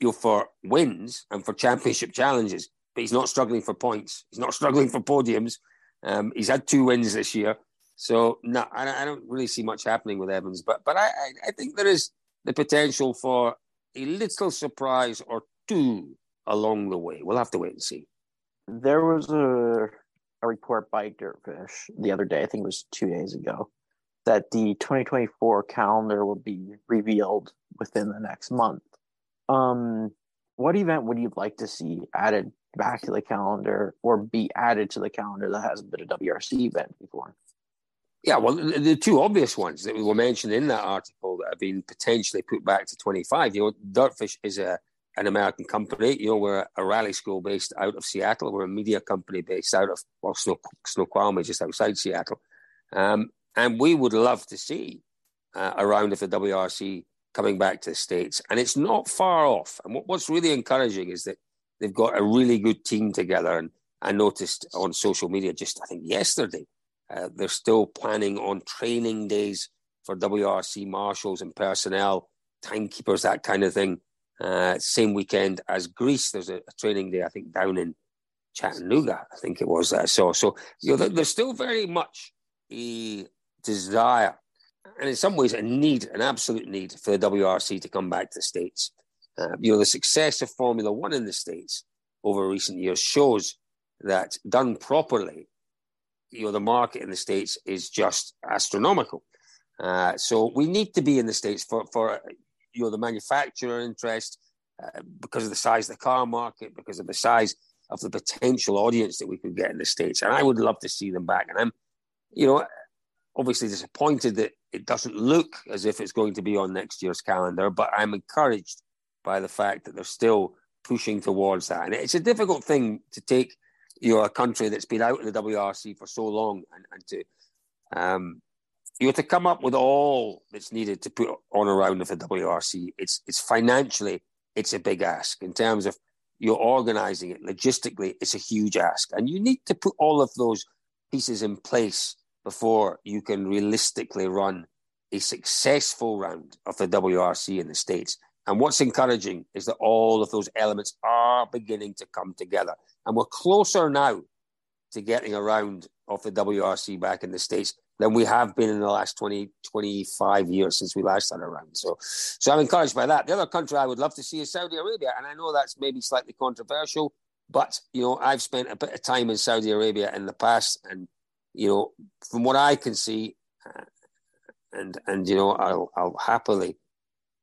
you know, for wins and for championship challenges, but he's not struggling for points. He's not *laughs* struggling for podiums. Um, he's had two wins this year. So no, I, I, don't really see much happening with Evans, but but I, I think there is the potential for a little surprise or two along the way. We'll have to wait and see. There was a a report by Dirtfish the other day. I think it was two days ago that the 2024 calendar will be revealed within the next month. Um, what event would you like to see added back to the calendar or be added to the calendar that hasn't been a WRC event before? Yeah, well, the two obvious ones that were mentioned in that article that have been potentially put back to 25, you know, Dirtfish is a an American company. You know, we're a rally school based out of Seattle. We're a media company based out of, well, Snoqualmie, just outside Seattle. Um, and we would love to see uh, a round of the WRC coming back to the States. And it's not far off. And what, what's really encouraging is that They've got a really good team together. And I noticed on social media just, I think, yesterday, uh, they're still planning on training days for WRC marshals and personnel, timekeepers, that kind of thing. Uh, same weekend as Greece, there's a, a, training day, I think, down in Chattanooga, I think it was that I saw. So, you know, there's still very much a desire and in some ways a need, an absolute need for the WRC to come back to the States. Uh, you know, the success of Formula One in the States over recent years shows that done properly, you know, the market in the States is just astronomical. Uh, so we need to be in the States for, for you know, the manufacturer interest, uh, because of the size of the car market, because of the size of the potential audience that we could get in the States. And I would love to see them back. And I'm, you know, obviously disappointed that it doesn't look as if it's going to be on next year's calendar, but I'm encouraged by the fact that they're still pushing towards that. And it's a difficult thing to take, you know, a country that's been out in the WRC for so long and, and to, um, you know, to come up with all that's needed to put on a round of the WRC. It's it's financially it's a big ask in terms of you're organizing it logistically. It's a huge ask, and you need to put all of those pieces in place before you can realistically run a successful round of the WRC in the states And what's encouraging is that all of those elements are beginning to come together. And we're closer now to getting a round of the WRC back in the States than we have been in the last 20, 25 years since we last had a round. So, so I'm encouraged by that. The other country I would love to see is Saudi Arabia. And I know that's maybe slightly controversial, but, you know, I've spent a bit of time in Saudi Arabia in the past. And, you know, from what I can see, uh, and, and you know, I'll, I'll happily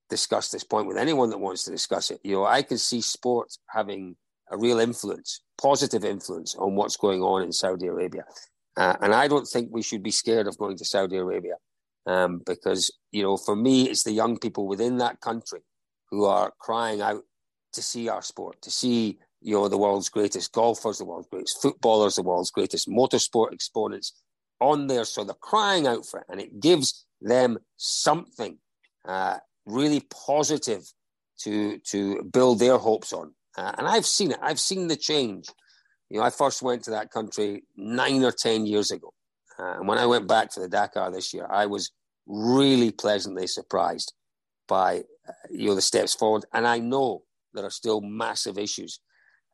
discuss this point with anyone that wants to discuss it. You know, I can see sport having a real influence, positive influence on what's going on in Saudi Arabia. Uh, and I don't think we should be scared of going to Saudi Arabia um, because, you know, for me, it's the young people within that country who are crying out to see our sport, to see, you know, the world's greatest golfers, the world's greatest footballers, the world's greatest motorsport exponents on there. So they're crying out for it. And it gives them something uh, really positive to to build their hopes on. Uh, and I've seen it. I've seen the change. You know, I first went to that country nine or ten years ago, uh, and when I went back for the Dakar this year, I was really pleasantly surprised by uh, you know the steps forward. And I know there are still massive issues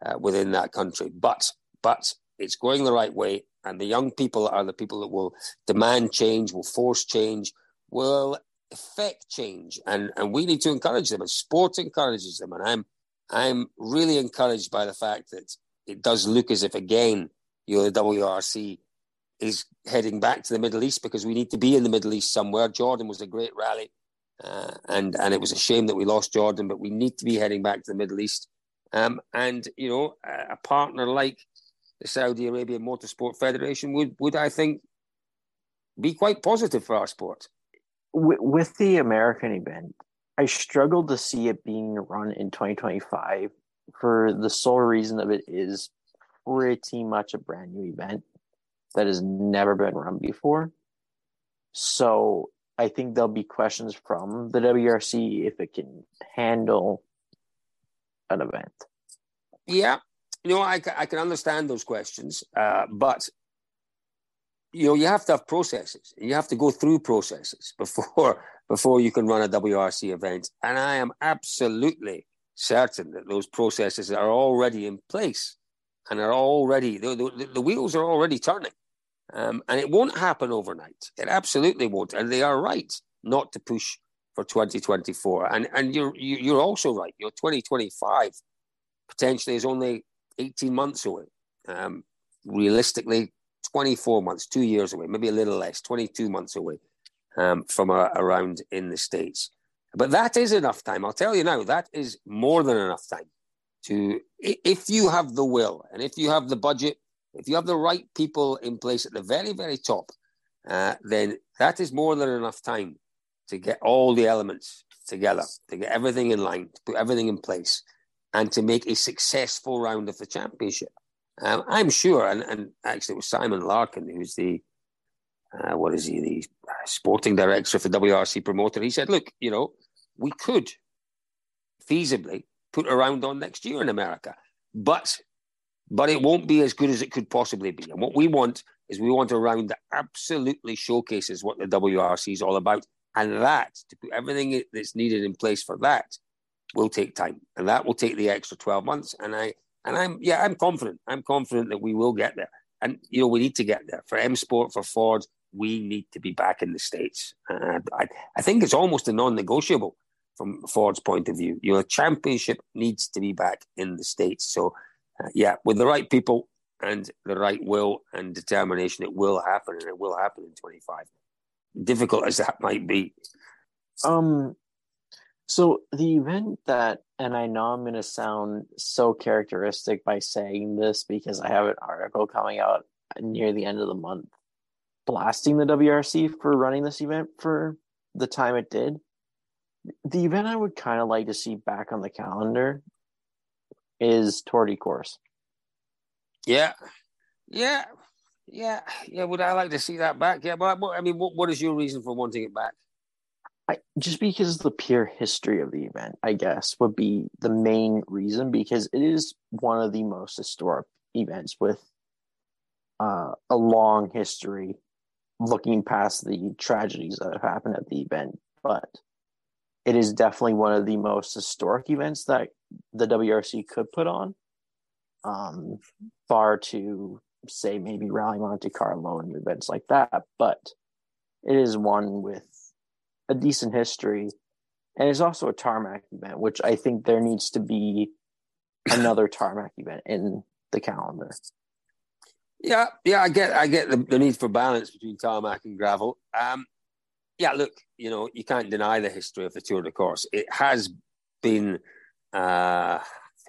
uh, within that country, but but it's going the right way. And the young people are the people that will demand change, will force change, will effect change, and and we need to encourage them. And sport encourages them, and I'm I'm really encouraged by the fact that it does look as if again, you know, the WRC is heading back to the Middle East because we need to be in the Middle East somewhere. Jordan was a great rally, uh, and and it was a shame that we lost Jordan, but we need to be heading back to the Middle East. Um, and you know, a, partner like the Saudi Arabian Motorsport Federation would would I think be quite positive for our sport with, the American event, I struggled to see it being run in 2025 for the sole reason of it is pretty much a brand new event that has never been run before. So I think there'll be questions from the WRC if it can handle an event. Yeah, you know, I, I can understand those questions, uh, but you know you have to have processes. You have to go through processes *laughs* before before you can run a wrc event. And i am absolutely certain that those processes are already in place and are already the, the, the wheels are already turning. Um, and it won't happen overnight. It absolutely won't. And they are right not to push for 2024 and and you're you're also right your 2025 potentially is only 18 months away um, realistically 24 months, two years away, maybe a little less, 22 months away um, from a, around in the States. But that is enough time. I'll tell you now, that is more than enough time to, if you have the will and if you have the budget, if you have the right people in place at the very, very top, uh, then that is more than enough time to get all the elements together, to get everything in line, to put everything in place, and to make a successful round of the championship. Um, I'm sure, and, and actually it was Simon Larkin, who's the, uh, what is he, the sporting director for WRC promoter. He said, look, you know, we could feasibly put a round on next year in America, but but it won't be as good as it could possibly be. And what we want is we want a round that absolutely showcases what the WRC is all about. And that, to put everything that's needed in place for that, will take time. And that will take the extra 12 months. And I, and I'm, yeah, I'm confident. I'm confident that we will get there. And, you know, we need to get there. For M Sport, for Ford, we need to be back in the States. Uh, I, I think it's almost a non negotiable from Ford's point of view. You know, championship needs to be back in the States. So, uh, yeah, with the right people and the right will and determination, it will happen, and it will happen in 25. Difficult as that might be. Um, so the event that, and I know I'm going to sound so characteristic by saying this because I have an article coming out near the end of the month blasting the WRC for running this event for the time it did. The event I would kind of like to see back on the calendar is Tour Corse. Yeah, yeah, yeah, yeah. Would I like to see that back? Yeah, but I mean, what, what is your reason for wanting it back? I, just because the pure history of the event, I guess, would be the main reason because it is one of the most historic events with uh, a long history looking past the tragedies that have happened at the event. But it is definitely one of the most historic events that the WRC could put on. Um, far to say maybe Rally Monte Carlo and events like that, but it is one with a decent history, and it's also a tarmac event, which I think there needs to be another tarmac event in the calendar. Yeah, yeah, I get, I get the, the need for balance between tarmac and gravel. Um, yeah, look, you know, you can't deny the history of the Tour de Corse. It has been uh,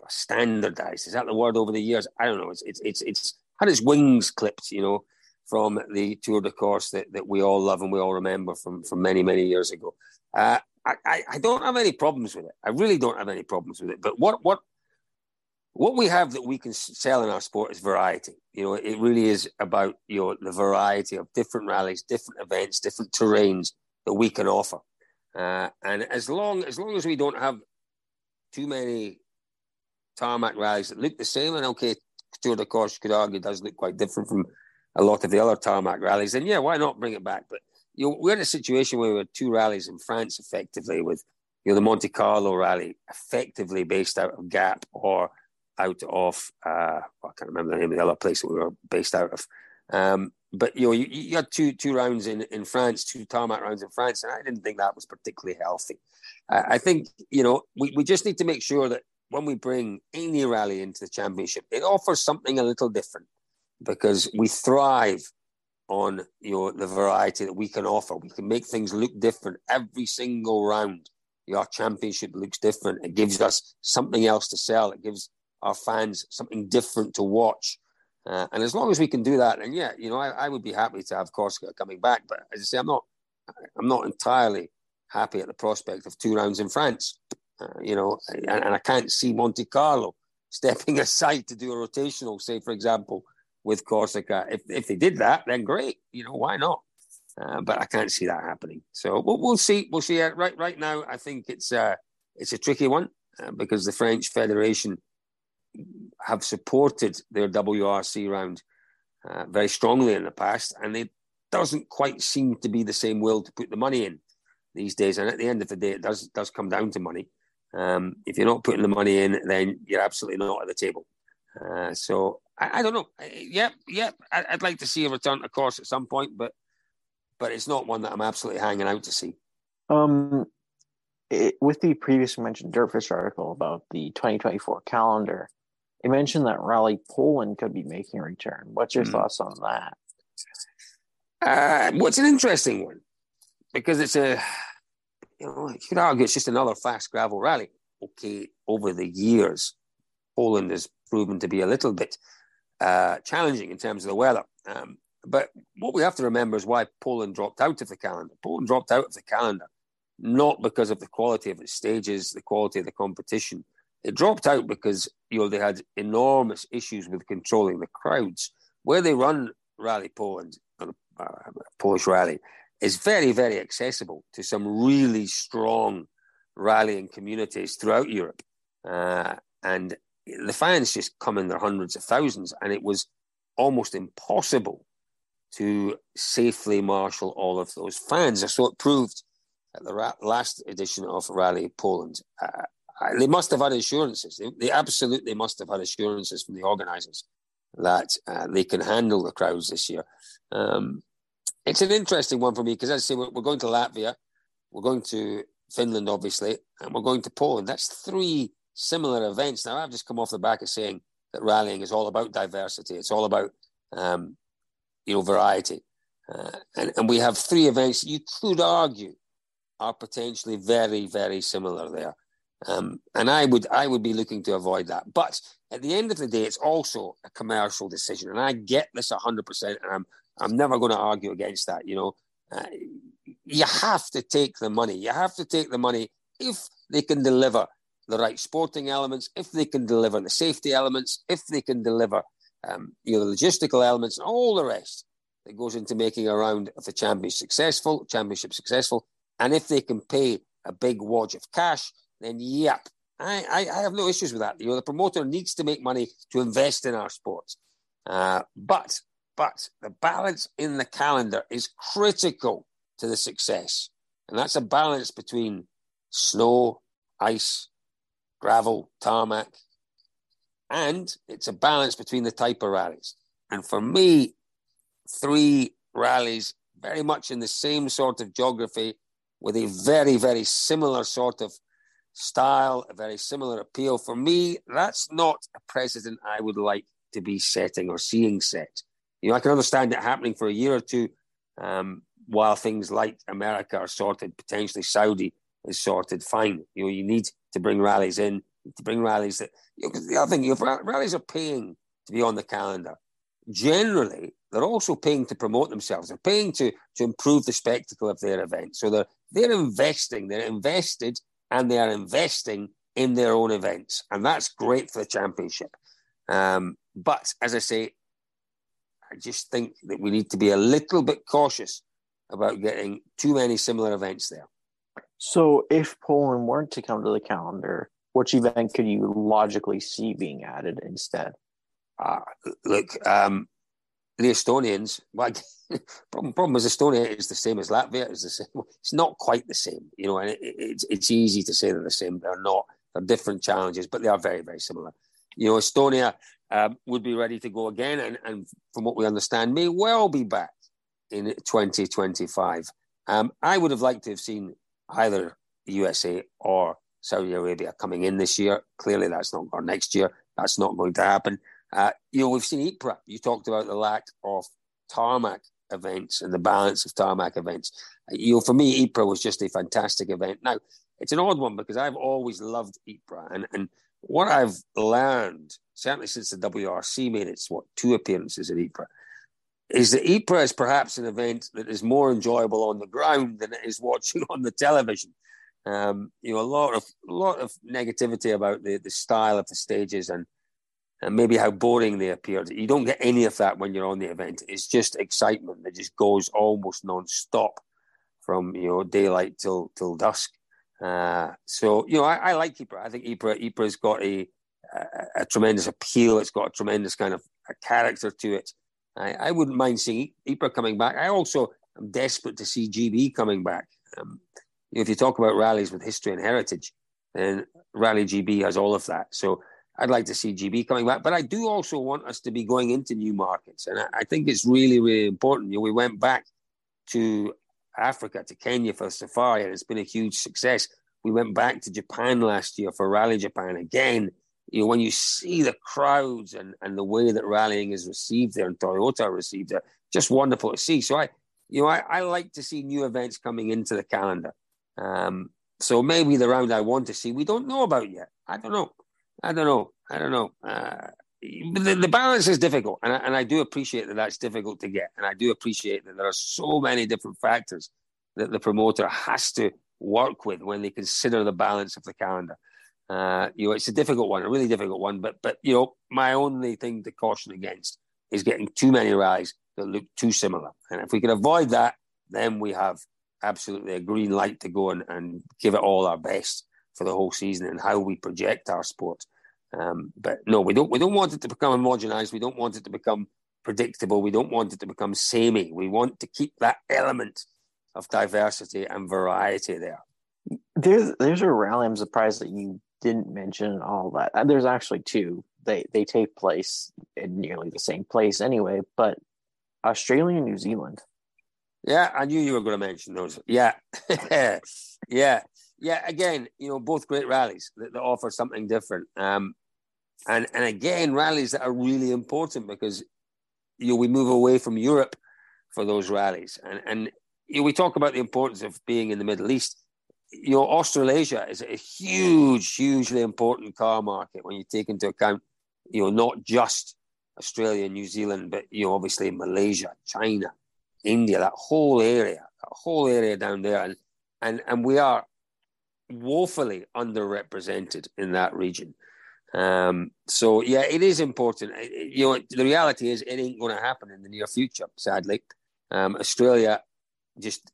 standardized. Is that the word over the years? I don't know. It's it's it's it's had its wings clipped, you know, from the Tour de Corse that, that we all love and we all remember from from many many years ago. Uh, I, I don't have any problems with it. I really don't have any problems with it. But what what what we have that we can sell in our sport is variety. You know, it really is about you know the variety of different rallies, different events, different terrains that we can offer. Uh, and as long as long as we don't have too many tarmac rallies that look the same, and okay, Tour de Corse could argue does look quite different from a lot of the other tarmac rallies, And yeah, why not bring it back? But you know, we're in a situation where we had two rallies in France effectively with you know the Monte Carlo rally effectively based out of Gap or out of uh, I can't remember the name of the other place that we were based out of. Um, but you know, you, you, had two two rounds in, in France, two tarmac rounds in France, and I didn't think that was particularly healthy. Uh, I think you know we, we just need to make sure that when we bring any rally into the championship, it offers something a little different because we thrive on you know the variety that we can offer. We can make things look different every single round. Your championship looks different. It gives us something else to sell. It gives our fans something different to watch. Uh, and as long as we can do that, and yeah, you know, I, I, would be happy to have Corsica coming back. But as I say, I'm not, I'm not entirely happy at the prospect of two rounds in France. Uh, you know, and, and, I can't see Monte Carlo *laughs* stepping *laughs* aside to do a rotational, say, for example, with Corsica. If if they did that, then great. You know, why not? Uh, but I can't see that happening. So we'll, we'll see. We'll see. Right, right now, I think it's uh, it's a tricky one uh, because the French Federation have supported their WRC round uh, very strongly in the past, and it doesn't quite seem to be the same will to put the money in these days. And at the end of the day, it does does come down to money. Um, if you're not putting the money in, then you're absolutely not at the table. Uh, so I, I, don't know. Yep, yep. I, would like to see a return to Corse at some point, but but it's not one that I'm absolutely hanging out to see. Um, it, with the previously mentioned Dirtfish article about the 2024 calendar, it mentioned that Rally Poland could be making a return. What's your mm. thoughts on that? Uh, what's an interesting one because it's a, you know, you could argue it's just another fast gravel rally. Okay, over the years, Poland has proven to be a little bit uh, challenging in terms of the weather. Um, but what we have to remember is why Poland dropped out of the calendar. Poland dropped out of the calendar not because of the quality of its stages, the quality of the competition, it dropped out because you know they had enormous issues with controlling the crowds. Where they run Rally Poland, uh, Polish Rally, is very very accessible to some really strong rallying communities throughout Europe, uh, and the fans just come in their hundreds of thousands, and it was almost impossible to safely marshal all of those fans. So it proved at the last edition of Rally Poland. Uh, they must have had assurances. They, they, absolutely must have had assurances from the organisers that uh, they can handle the crowds this year. Um, it's an interesting one for me because, as I say, we're, we're, going to Latvia, we're going to Finland, obviously, and we're going to Poland. That's three similar events. Now, I've just come off the back of saying that rallying is all about diversity. It's all about, um, you know, variety. Uh, and, and we have three events you could argue are potentially very, very similar there. Um, and I would I would be looking to avoid that. But at the end of the day, it's also a commercial decision, and I get this hundred percent, and I'm I'm never going to argue against that. You know, uh, you have to take the money. You have to take the money if they can deliver the right sporting elements, if they can deliver the safety elements, if they can deliver um, you know the logistical elements, and all the rest that goes into making a round of the championship successful, championship successful, and if they can pay a big wad of cash then yep, I, I, I, have no issues with that. You know, the promoter needs to make money to invest in our sports. Uh, but but the balance in the calendar is critical to the success. And that's a balance between snow, ice, gravel, tarmac, and it's a balance between the type of rallies. And for me, three rallies very much in the same sort of geography with a very, very similar sort of style, a very similar appeal. For me, that's not a precedent I would like to be setting or seeing set. You know, I can understand it happening for a year or two um, while things like America are sorted, potentially Saudi is sorted. Fine. You know, you need to bring rallies in, to bring rallies that, you know, the other thing, if rallies are paying to be on the calendar, generally they're also paying to promote themselves. They're paying to to improve the spectacle of their event. So they're they're investing. They're invested and they are investing in their own events, and that's great for the championship. Um, but as I say, I just think that we need to be a little bit cautious about getting too many similar events there. So, if Poland weren't to come to the calendar, which event could you logically see being added instead? Uh, look, um, the Estonians, *laughs* problem, problem is Estonia is the same as Latvia. Is the same. It's not quite the same, you know. And it, it's it's easy to say they're the same. But they're not. They're different challenges, but they are very very similar. You know, Estonia um, would be ready to go again, and, and from what we understand, may well be back in 2025. Um, I would have liked to have seen either USA or Saudi Arabia coming in this year. Clearly, that's not or next year. That's not going to happen. Uh, you know, we've seen Ypres. You talked about the lack of tarmac events and the balance of tarmac events. You know, for me, Ypres was just a fantastic event. Now, it's an odd one because I've always loved Ypres. And, and what I've learned, certainly since the WRC made its, what, two appearances at Ypres, is that Ypres is perhaps an event that is more enjoyable on the ground than it is watching *laughs* on the television. Um, you know, a lot of lot of negativity about the, the style of the stages and and maybe how boring they appeared. You don't get any of that when you're on the event. It's just excitement that just goes almost non-stop from you know daylight till till dusk. Uh, so you know, I, I like Ypres. I think Ypres Ypres got a, a, a tremendous appeal. It's got a tremendous kind of a character to it. I, I wouldn't mind seeing Ypres coming back. I also am desperate to see GB coming back. Um, if you talk about rallies with history and heritage, then Rally GB has all of that. So I'd like to see GB coming back, but I do also want us to be going into new markets, and I, I think it's really, really important. You know, we went back to Africa, to Kenya for Safari, and it's been a huge success. We went back to Japan last year for Rally Japan again. You know, when you see the crowds and, and the way that rallying is received there and Toyota received it, just wonderful to see. So I, you know, I, I like to see new events coming into the calendar. Um, so maybe the round I want to see, we don't know about yet. I don't know. I don't know. I don't know. Uh, the, the, balance is difficult, and I, and I do appreciate that that's difficult to get, and I do appreciate that there are so many different factors that the promoter has to work with when they consider the balance of the calendar. Uh, you know, it's a difficult one, a really difficult one. But but you know, my only thing to caution against is getting too many rallies that look too similar. And if we can avoid that, then we have absolutely a green light to go and, and give it all our best for the whole season and how we project our sport. Um, but no, we don't. We don't want it to become homogenized. We don't want it to become predictable. We don't want it to become samey. We want to keep that element of diversity and variety there. There's there's a rally. I'm surprised that you didn't mention all that. Uh, there's actually two. They they take place in nearly the same place anyway. But Australia and New Zealand. Yeah, I knew you were going to mention those. Yeah, *laughs* yeah yeah, again, you know, both great rallies that, that offer something different. Um, and and again, rallies that are really important because you know we move away from Europe for those rallies, and and you know, we talk about the importance of being in the Middle East. You know, Australasia is a huge, hugely important car market when you take into account, you know, not just Australia, New Zealand, but you know, obviously Malaysia, China, India, that whole area, that whole area down there, and and and we are woefully underrepresented in that region. Um, so yeah, it is important. You know, the reality is it ain't going to happen in the near future. Sadly, um, Australia just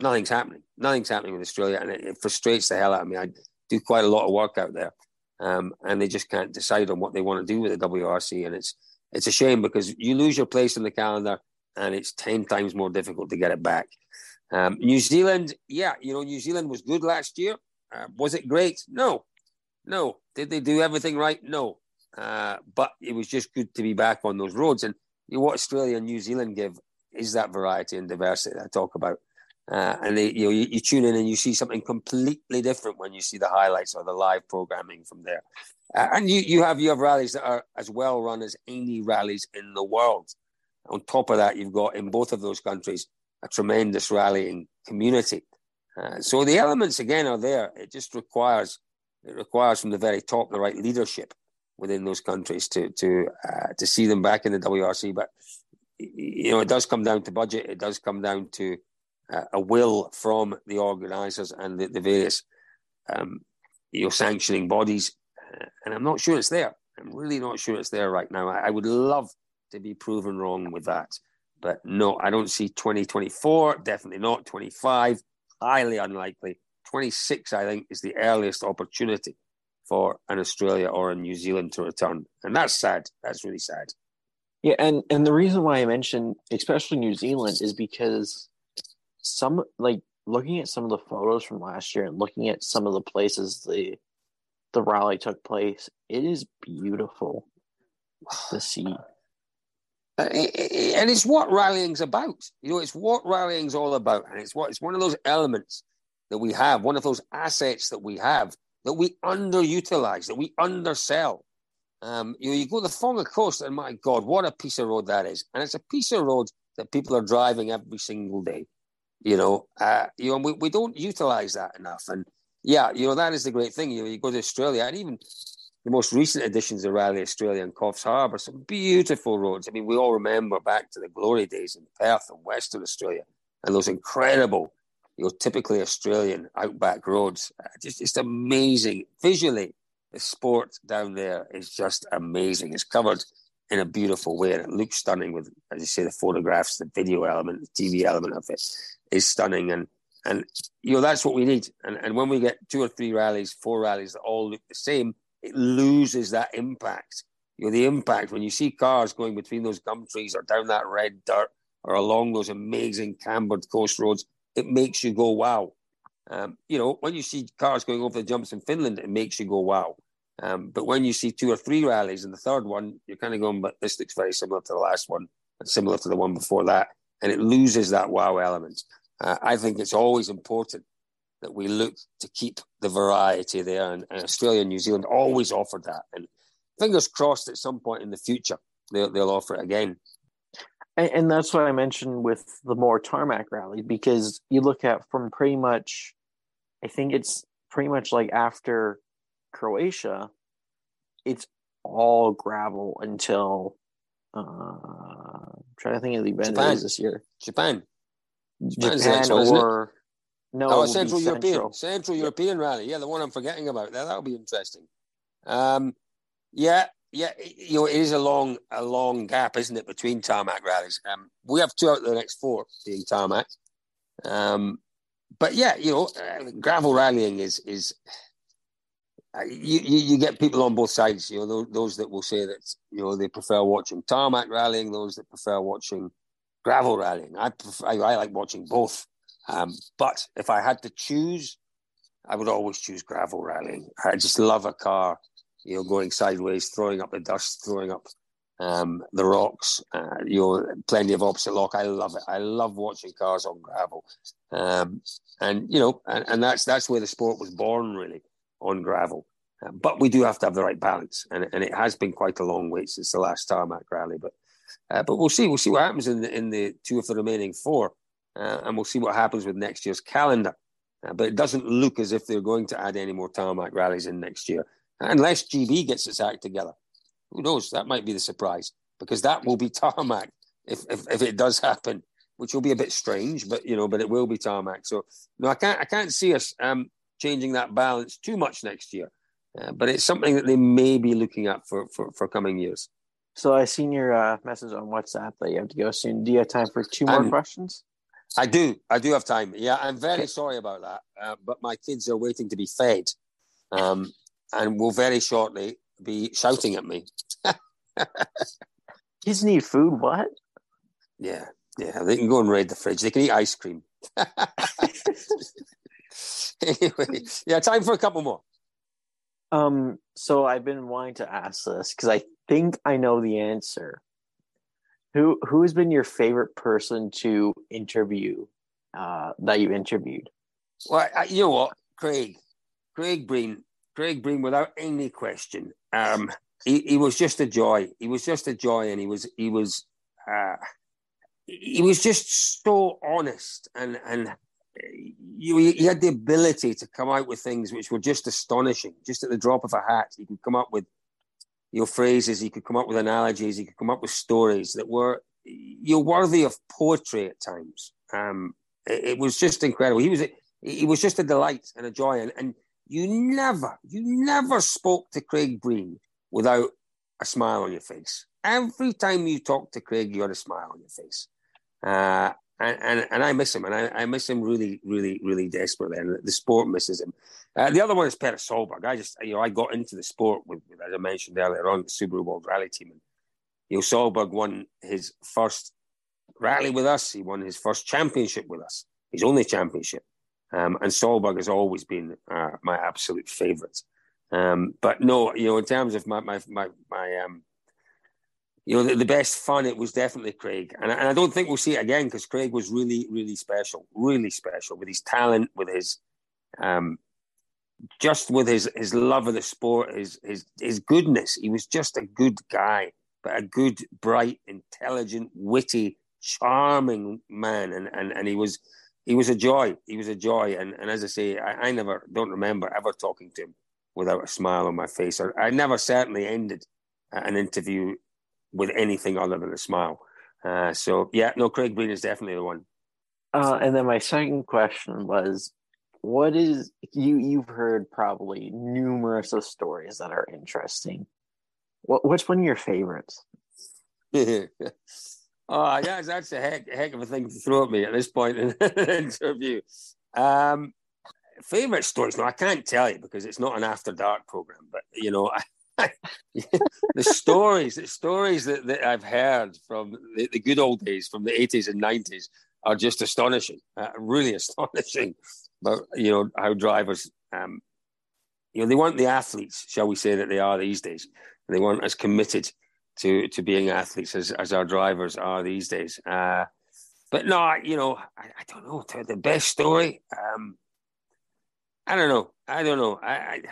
nothing's happening. Nothing's happening with Australia, and it, it, frustrates the hell out of me. I do quite a lot of work out there, um, and they just can't decide on what they want to do with the WRC, and it's it's a shame because you lose your place in the calendar, and it's ten times more difficult to get it back. Um, New Zealand, yeah, you know, New Zealand was good last year. Uh, was it great? No, no. Did they do everything right? No. Uh, but it was just good to be back on those roads. And you know, what Australia and New Zealand give is that variety and diversity that I talk about. Uh, and they, you know, you, you, tune in and you see something completely different when you see the highlights or the live programming from there. Uh, and you, you have you have rallies that are as well run as any rallies in the world. On top of that, you've got in both of those countries a tremendous rallying community. Uh, so the elements again are there. It just requires it requires from the very top the right leadership within those countries to to uh, to see them back in the WRC. But you know, it does come down to budget. It does come down to uh, a will from the organisers and the, the various um, sanctioning bodies. And I'm not sure it's there. I'm really not sure it's there right now. I, I would love to be proven wrong with that. But no, I don't see 2024, definitely not 25, highly unlikely. 26, I think, is the earliest opportunity for an Australia or a New Zealand to return. And that's sad. That's really sad. Yeah, and, and the reason why I mentioned especially New Zealand is because some like looking at some of the photos from last year and looking at some of the places the the rally took place, it is beautiful to see. Uh, and it's what rallying's about. You know, it's what rallying's all about, and it's what it's one of those elements that we have, one of those assets that we have that we underutilize, that we undersell. Um, you know, you go the Whaanga Coast, and my God, what a piece of road that is! And it's a piece of road that people are driving every single day. You know, uh, you know, we, we don't utilize that enough. And yeah, you know, that is the great thing. You know, you go to Australia, and even the most recent editions of Rally Australia and Coffs Harbour, some beautiful roads. I mean, we all remember back to the glory days in Perth and Western Australia and those incredible you know, typically Australian outback roads. Uh, just, just amazing. Visually, the sport down there is just amazing. It's covered in a beautiful way and it looks stunning with, as you say, the photographs, the video element, the TV element of it is stunning. And, and you know, that's what we need. And, and when we get two or three rallies, four rallies that all look the same, it loses that impact. You know, the impact when you see cars going between those gum trees or down that red dirt or along those amazing cambered coast roads, it makes you go, wow. Um, you know, when you see cars going over the jumps in Finland, it makes you go, wow. Um, but when you see two or three rallies and the third one, you're kind of going, but this looks very similar to the last one and similar to the one before that. And it loses that wow element. Uh, I think it's always important that we look to keep the variety there. And, and, Australia and New Zealand always offered that. And fingers crossed at some point in the future, they'll, they'll offer it again. And, and that's what I mentioned with the more tarmac rally because you look at from pretty much, I think it's pretty much like after Croatia, it's all gravel until uh, I'm trying to think of the event this year. Japan. Japan, Japan or no, oh, Central European, Central. Central European rally. Yeah, the one I'm forgetting about. That that'll be interesting. Um, yeah, yeah, you know, it is a long, a long gap, isn't it, between tarmac rallies? Um, we have two out of the next four being tarmac. Um, but yeah, you know, uh, gravel rallying is is uh, you, you, you get people on both sides. You know, those, those, that will say that you know they prefer watching tarmac rallying, those that prefer watching gravel rallying. I prefer, I, I like watching both. Um, but if I had to choose, I would always choose gravel rallying. I just love a car you know, going sideways, throwing up the dust, throwing up um, the rocks. Uh, you know, plenty of opposite lock. I love it. I love watching cars on gravel, um, and you know, and, and, that's that's where the sport was born, really, on gravel. Uh, but we do have to have the right balance, and, and it has been quite a long wait since the last tarmac rally. But uh, but we'll see. We'll see what happens in the in the two of the remaining four, uh, and we'll see what happens with next year's calendar. Uh, but it doesn't look as if they're going to add any more tarmac rallies in next year unless GB gets its act together. Who knows? That might be the surprise because that will be tarmac if, if, if it does happen, which will be a bit strange, but you know, but it will be tarmac. So no, I can't I can't see us um, changing that balance too much next year, uh, but it's something that they may be looking at for for, for coming years. So I seen your uh, message on WhatsApp that you have to go soon. Do you have time for two more um, questions? I do. I do have time. Yeah, I'm very sorry about that, uh, but my kids are waiting to be fed. Um, and will very shortly be shouting at me. *laughs* Kids need food. What? Yeah, yeah. They can go and raid the fridge. They can eat ice cream. *laughs* anyway, yeah, time for a couple more. Um, so I've been wanting to ask this because I think I know the answer. Who who has been your favorite person to interview uh, that you interviewed? Well, I, you know what, Craig, Craig Breen, Craig Breen, without any question. Um, he, he was just a joy. He was just a joy, and he was he was uh, he was just so honest and and you, he had the ability to come out with things which were just astonishing. Just at the drop of a hat, he could come up with your phrases. He could come up with analogies. He could come up with stories that were you're worthy of poetry at times. Um, it, it, was just incredible. He was he was just a delight and a joy, and, and you never you never spoke to Craig Breen without a smile on your face. Every time you talk to Craig, you had a smile on your face. Uh, and, and, and I miss him, and I, I, miss him really, really, really desperately. And the sport misses him. Uh, the other one is Petter Solberg. I just, you know, I got into the sport with, with, as I mentioned earlier on, the Subaru World Rally Team, and you know, Solberg won his first rally with us. He won his first championship with us, his only championship. Um, and Solberg has always been uh, my absolute favourite. Um, but no, you know, in terms of my my my, my um, you know, the, the, best fun it was definitely Craig, and, and I don't think we'll see it again because Craig was really, really special, really special with his talent, with his, um, just with his his love of the sport, his his his goodness. He was just a good guy, but a good, bright, intelligent, witty, charming man, and and and he was he was a joy. He was a joy, and and as I say, I, I never don't remember ever talking to him without a smile on my face, or I never certainly ended an interview with anything other than a smile. Uh, so yeah, no, Craig Breen is definitely the one. Uh, and then my second question was, what is you? You've heard probably numerous of stories that are interesting. What which one of your favorites? *laughs* oh, that's that's a heck, heck of a thing to throw at me at this point in *laughs* the interview. Um, favorite stories? No, I can't tell you because it's not an after dark program. But you know, *laughs* the stories, the stories that, that I've heard from the, the, good old days, from the 80s and 90s, are just astonishing, uh, really *laughs* astonishing. But you know how drivers, um, you know, they weren't the athletes, shall we say, that they are these days. They weren't as committed to to being athletes as, as our drivers are these days. Uh, but no, you know, I, I, don't know. The best story, um, I don't know. I don't know. I, I,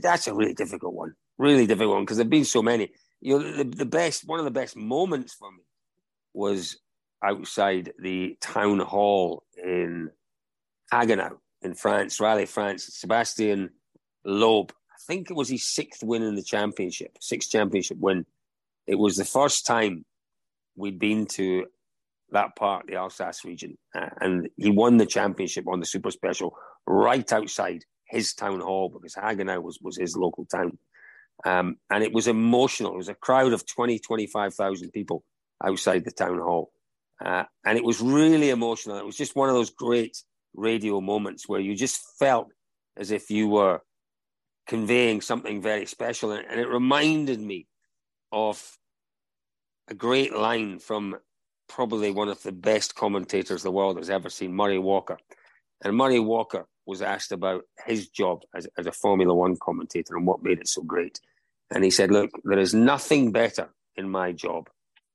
that's a really difficult one. Really difficult one because there've been so many. You know, the, the best, one of the best moments for me was outside the town hall in Haguenau in France, Rally France. Sébastien Loeb, I think it was his sixth win in the championship, sixth championship win. It was the first time we'd been to that part, the Alsace region, uh, and he won the championship on the super special right outside his town hall because Haguenau was, was his local town. Um, and it was emotional. It was a crowd of 20, 25,000 people outside the town hall. Uh, and it was really emotional. It was just one of those great radio moments where you just felt as if you were conveying something very special. And, it reminded me of a great line from probably one of the best commentators the world has ever seen, Murray Walker. And Murray Walker was asked about his job as, as a Formula One commentator and what made it so great. And he said, Look, there is nothing better in my job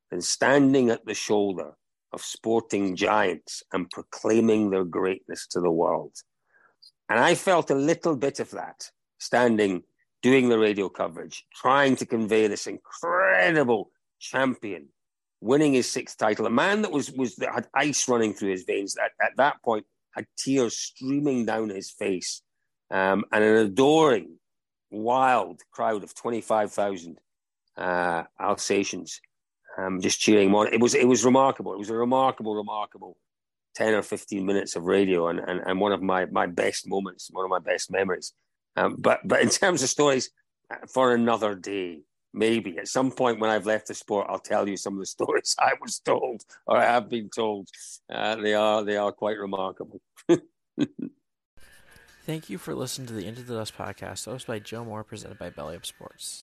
than standing at the shoulder of sporting giants and proclaiming their greatness to the world. And I felt a little bit of that standing, doing the radio coverage, trying to convey this incredible champion winning his sixth title, a man that was, was that had ice running through his veins. At, at that point, had tears streaming down his face, um, and an adoring, wild crowd of 25,000 uh, Alsatians um, just cheering him on. It was, it was remarkable. It was a remarkable, remarkable 10 or 15 minutes of radio and, and, and one of my, my best moments, one of my best memories. Um, but, but in terms of stories, uh, for another day, maybe at some point when I've left the sport, I'll tell you some of the *laughs* stories I was told or I have been told. Uh, they are they are quite remarkable. *laughs* Thank you for listening to the Into the Dust podcast, hosted by Joe Moore, presented by Belly Up Sports.